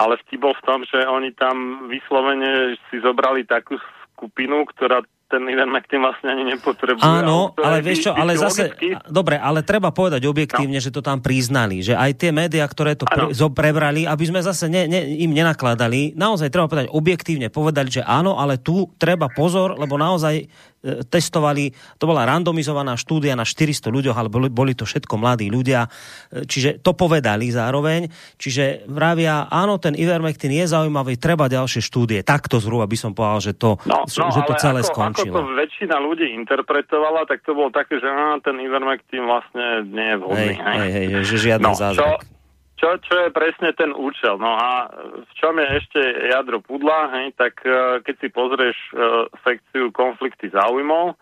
ale vtip bol v tom, že oni tam vyslovene si zobrali takú skupinu, ktorá ten ivermectin vlastne ani nepotrebuje. Áno, ale vieš čo, ale zase, dobre, ale treba povedať objektívne, no. že to tam priznali, že aj tie médiá, ktoré to pre, prebrali, aby sme zase ne, ne, im nenakladali, naozaj treba povedať objektívne, povedať, že áno, ale tu treba pozor, lebo naozaj testovali, to bola randomizovaná štúdia na 400 ľuďoch, ale boli, boli to všetko mladí ľudia, e, čiže to povedali zároveň, čiže vravia, áno, ten Ivermectin je zaujímavý, treba ďalšie štúdie. Takto zhruba by som povedal, že to, no, no, že to celé ako, skončilo. Ako to väčšina ľudí interpretovala, tak to bolo také, že á, ten Ivermectin vlastne nie je vhodný. Hej, hej, hej, že žiadny no, zázrak. Čo, čo, čo je presne ten účel? No a v čom je ešte jadro pudla, hej, tak uh, keď si pozrieš uh, sekciu konflikty záujmov,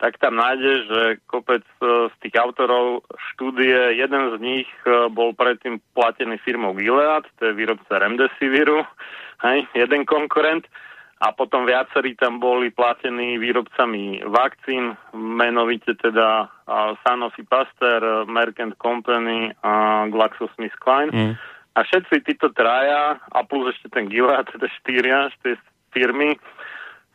tak tam nájdeš, že kopec uh, z tých autorov štúdie, jeden z nich bol predtým platený firmou Gilead, to je výrobca Remdesiviru, hej, jeden konkurent, a potom viacerí tam boli platení výrobcami vakcín, menovite teda Sanofi Pasteur, Merck Company a GlaxoSmithKline. Mm. A všetci títo traja, a plus ešte ten Gilead, teda štyria tej firmy,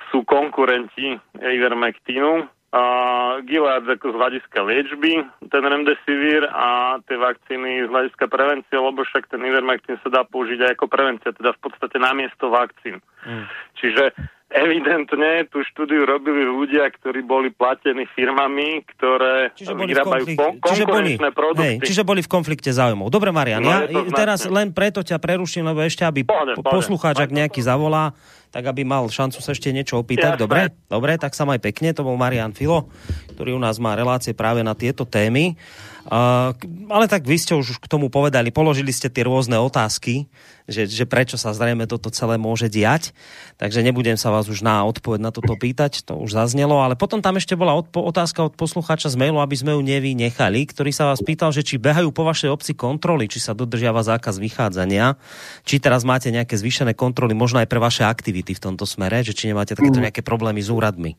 sú konkurenti Ivermectinu Uh, Gilead ako z hľadiska liečby, ten remdesivir a tie vakcíny z hľadiska prevencie, lebo však ten Ivermectin sa dá použiť aj ako prevencia, teda v podstate namiesto vakcín. Mm. Čiže evidentne tú štúdiu robili ľudia, ktorí boli platení firmami, ktoré čiže vyrábajú kon- čiže boli, produkty. Hej, čiže boli v konflikte záujmov. Dobre, Marian, no, ja teraz len preto ťa preruším, lebo ešte, aby pohode, poslucháč, ak nejaký zavolá, tak aby mal šancu sa ešte niečo opýtať. Dobre? Dobre, tak sa maj pekne. To bol Marian Filo, ktorý u nás má relácie práve na tieto témy. Ale tak vy ste už k tomu povedali, položili ste tie rôzne otázky, že, že prečo sa zrejme toto celé môže diať, takže nebudem sa vás už na odpoveď na toto pýtať, to už zaznelo, ale potom tam ešte bola odpo- otázka od poslucháča z mailu, aby sme ju nevynechali, ktorý sa vás pýtal, že či behajú po vašej obci kontroly, či sa dodržiava zákaz vychádzania, či teraz máte nejaké zvýšené kontroly, možno aj pre vaše aktivity v tomto smere, že či nemáte takéto mm. nejaké problémy s úradmi.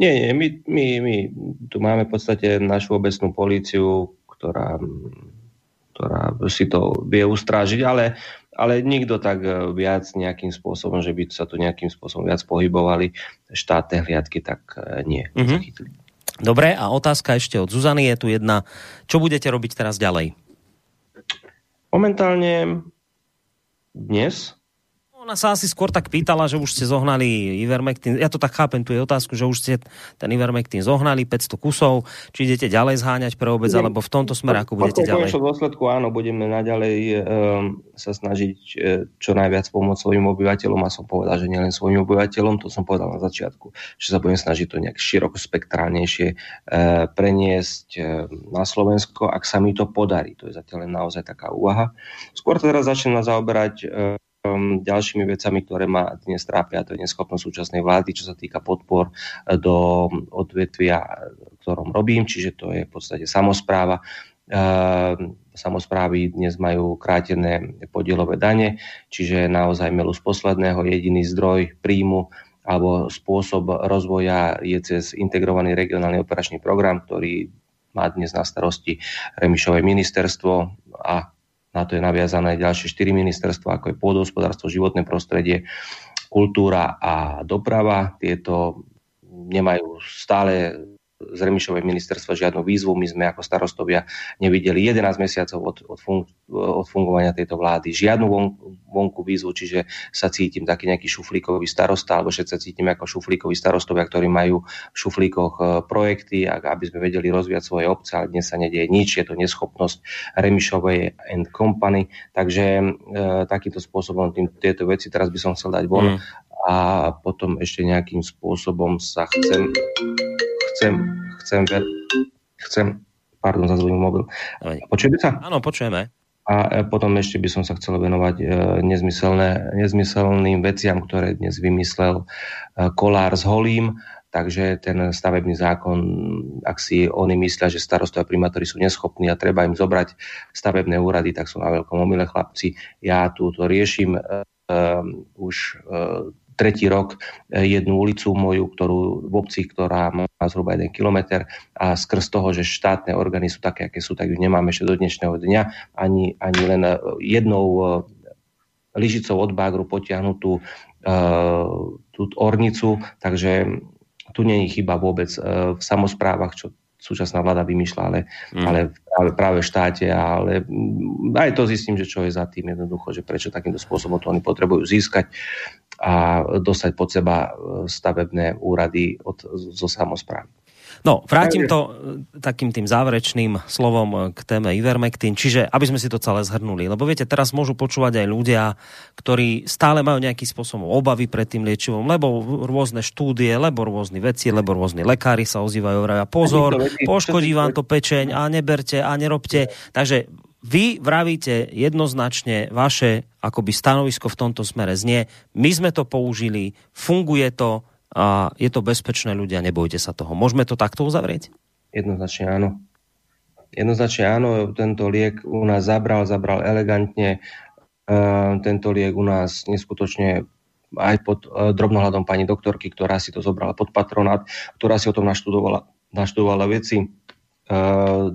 Nie, nie, my, my, my tu máme v podstate našu obecnú políciu, ktorá, ktorá si to vie ustrážiť, ale, ale nikto tak e, viac nejakým spôsobom, že by sa tu nejakým spôsobom viac pohybovali štátne hliadky, tak e, nie. Mm-hmm. Dobre, a otázka ešte od Zuzany je tu jedna. Čo budete robiť teraz ďalej? Momentálne dnes ona sa asi skôr tak pýtala, že už ste zohnali Ivermectin. Ja to tak chápem, tu je otázku, že už ste ten Ivermectin zohnali 500 kusov. Či idete ďalej zháňať pre obec, alebo v tomto smere, ako budete ďalej? V dôsledku áno, budeme naďalej um, sa snažiť uh, čo najviac pomôcť svojim obyvateľom a som povedal, že nielen svojim obyvateľom, to som povedal na začiatku, že sa budem snažiť to nejak široko spektrálnejšie uh, preniesť uh, na Slovensko, ak sa mi to podarí. To je zatiaľ len naozaj taká úvaha. Skôr teraz začnem zaoberať uh, ďalšími vecami, ktoré ma dnes trápia, to je neschopnosť súčasnej vlády, čo sa týka podpor eh, do odvetvia, ktorom robím, čiže to je v podstate samozpráva. Uh, samozprávy dnes majú krátené podielové dane, čiže naozaj melú z posledného jediný zdroj príjmu alebo spôsob rozvoja je cez integrovaný regionálny operačný program, ktorý má dnes na starosti Remišové ministerstvo a na to je naviazané ďalšie štyri ministerstva, ako je pôdohospodárstvo, životné prostredie, kultúra a doprava. Tieto nemajú stále z Remišovej ministerstva žiadnu výzvu. My sme ako starostovia nevideli 11 mesiacov od, od, fun, od fungovania tejto vlády žiadnu von, vonku výzvu, čiže sa cítim taký nejaký šuflíkový starosta, alebo všetci sa cítim ako šuflíkoví starostovia, ktorí majú v šuflíkoch e, projekty, aby sme vedeli rozvíjať svoje obce, ale dnes sa nedieje nič, je to neschopnosť Remišovej and Company, takže e, takýmto spôsobom tým, tieto veci teraz by som chcel dať von mm. a potom ešte nejakým spôsobom sa chcem chcem, chcem, chcem, pardon, zazvonil mobil. Počujeme sa? Áno, počujeme. A e, potom ešte by som sa chcel venovať e, nezmyselné, nezmyselným veciam, ktoré dnes vymyslel e, Kolár s Holím. Takže ten stavebný zákon, ak si oni myslia, že starostovia primátori sú neschopní a treba im zobrať stavebné úrady, tak sú na veľkom omyle chlapci. Ja tu to riešim um, už uh, tretí rok e, jednu ulicu moju, ktorú v obci, ktorá má zhruba 1 kilometr a skrz toho, že štátne orgány sú také, aké sú, tak ju nemáme ešte do dnešného dňa. Ani, ani len e, jednou e, lyžicou od bagru potiahnutú tú ornicu, takže tu je chyba vôbec v samozprávach, čo súčasná vláda vymýšľa, ale, mm. ale práve, práve v štáte, ale mm, aj to zistím, že čo je za tým jednoducho, že prečo takýmto spôsobom to oni potrebujú získať a dostať pod seba stavebné úrady od, zo samozprávy. No, vrátim to e, takým tým záverečným slovom e, k téme Ivermectin, čiže aby sme si to celé zhrnuli. Lebo viete, teraz môžu počúvať aj ľudia, ktorí stále majú nejaký spôsob obavy pred tým liečivom, lebo rôzne štúdie, lebo rôzne veci, lebo rôzni lekári sa ozývajú, a pozor, poškodí vám to pečeň a neberte a nerobte. Takže vy vravíte jednoznačne vaše akoby stanovisko v tomto smere znie, my sme to použili, funguje to, a je to bezpečné ľudia, nebojte sa toho. Môžeme to takto uzavrieť? Jednoznačne áno. Jednoznačne áno, tento liek u nás zabral, zabral elegantne. Uh, tento liek u nás neskutočne aj pod uh, drobnohľadom pani doktorky, ktorá si to zobrala pod patronát, ktorá si o tom naštudovala, naštudovala veci,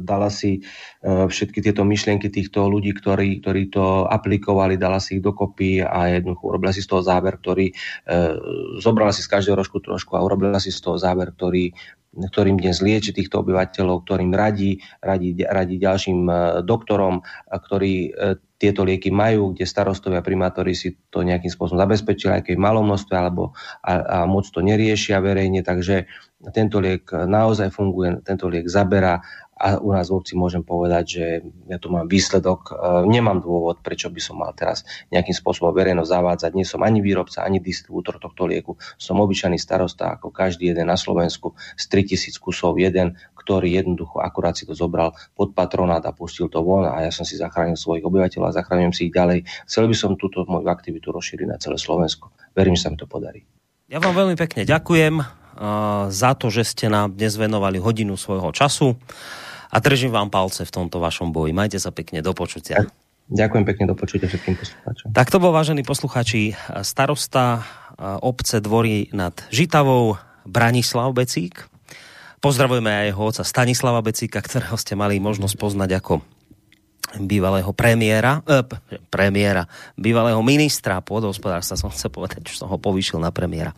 dala si všetky tieto myšlienky týchto ľudí, ktorí, ktorí to aplikovali, dala si ich dokopy a jednoducho urobila si z toho záber, ktorý zobrala si z každého rožku trošku a urobila si z toho záber, ktorý, ktorým dnes lieči týchto obyvateľov, ktorým radí, radí, radí ďalším doktorom, ktorí tieto lieky majú, kde starostovia primátori si to nejakým spôsobom zabezpečili, aj keď malom množstve, alebo a, a moc to neriešia verejne, takže tento liek naozaj funguje, tento liek zabera a u nás v obci môžem povedať, že ja tu mám výsledok, e, nemám dôvod, prečo by som mal teraz nejakým spôsobom verejnosť zavádzať. Nie som ani výrobca, ani distribútor tohto lieku. Som obyčajný starosta, ako každý jeden na Slovensku, z 3000 kusov jeden, ktorý jednoducho akurát si to zobral pod patronát a pustil to von a ja som si zachránil svojich obyvateľov a zachránim si ich ďalej. Chcel by som túto moju aktivitu rozšíriť na celé Slovensko. Verím, že sa mi to podarí. Ja vám veľmi pekne ďakujem za to, že ste nám dnes venovali hodinu svojho času a držím vám palce v tomto vašom boji. Majte sa pekne, do počutia. Ďakujem pekne, do počutia všetkým poslucháčom. Tak to bol, vážení posluchači, starosta obce Dvory nad Žitavou, Branislav Becík. Pozdravujeme aj jeho oca Stanislava Becíka, ktorého ste mali možnosť poznať ako bývalého premiéra, eh, premiéra, bývalého ministra pôdohospodárstva, som chcel povedať, že som ho povýšil na premiéra.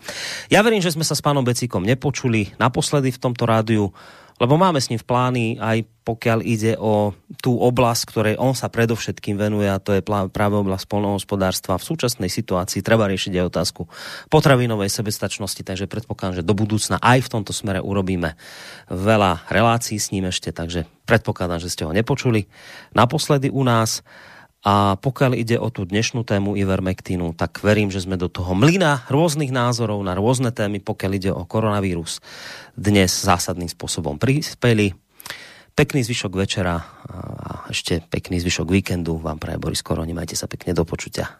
Ja verím, že sme sa s pánom Becíkom nepočuli naposledy v tomto rádiu lebo máme s ním v plány aj pokiaľ ide o tú oblasť, ktorej on sa predovšetkým venuje a to je práve oblasť polnohospodárstva. V súčasnej situácii treba riešiť aj otázku potravinovej sebestačnosti, takže predpokladám, že do budúcna aj v tomto smere urobíme veľa relácií s ním ešte, takže predpokladám, že ste ho nepočuli naposledy u nás. A pokiaľ ide o tú dnešnú tému Ivermectinu, tak verím, že sme do toho mlyna rôznych názorov na rôzne témy, pokiaľ ide o koronavírus, dnes zásadným spôsobom prispeli. Pekný zvyšok večera a ešte pekný zvyšok víkendu vám praje Boris Koroni. Majte sa pekne do počutia.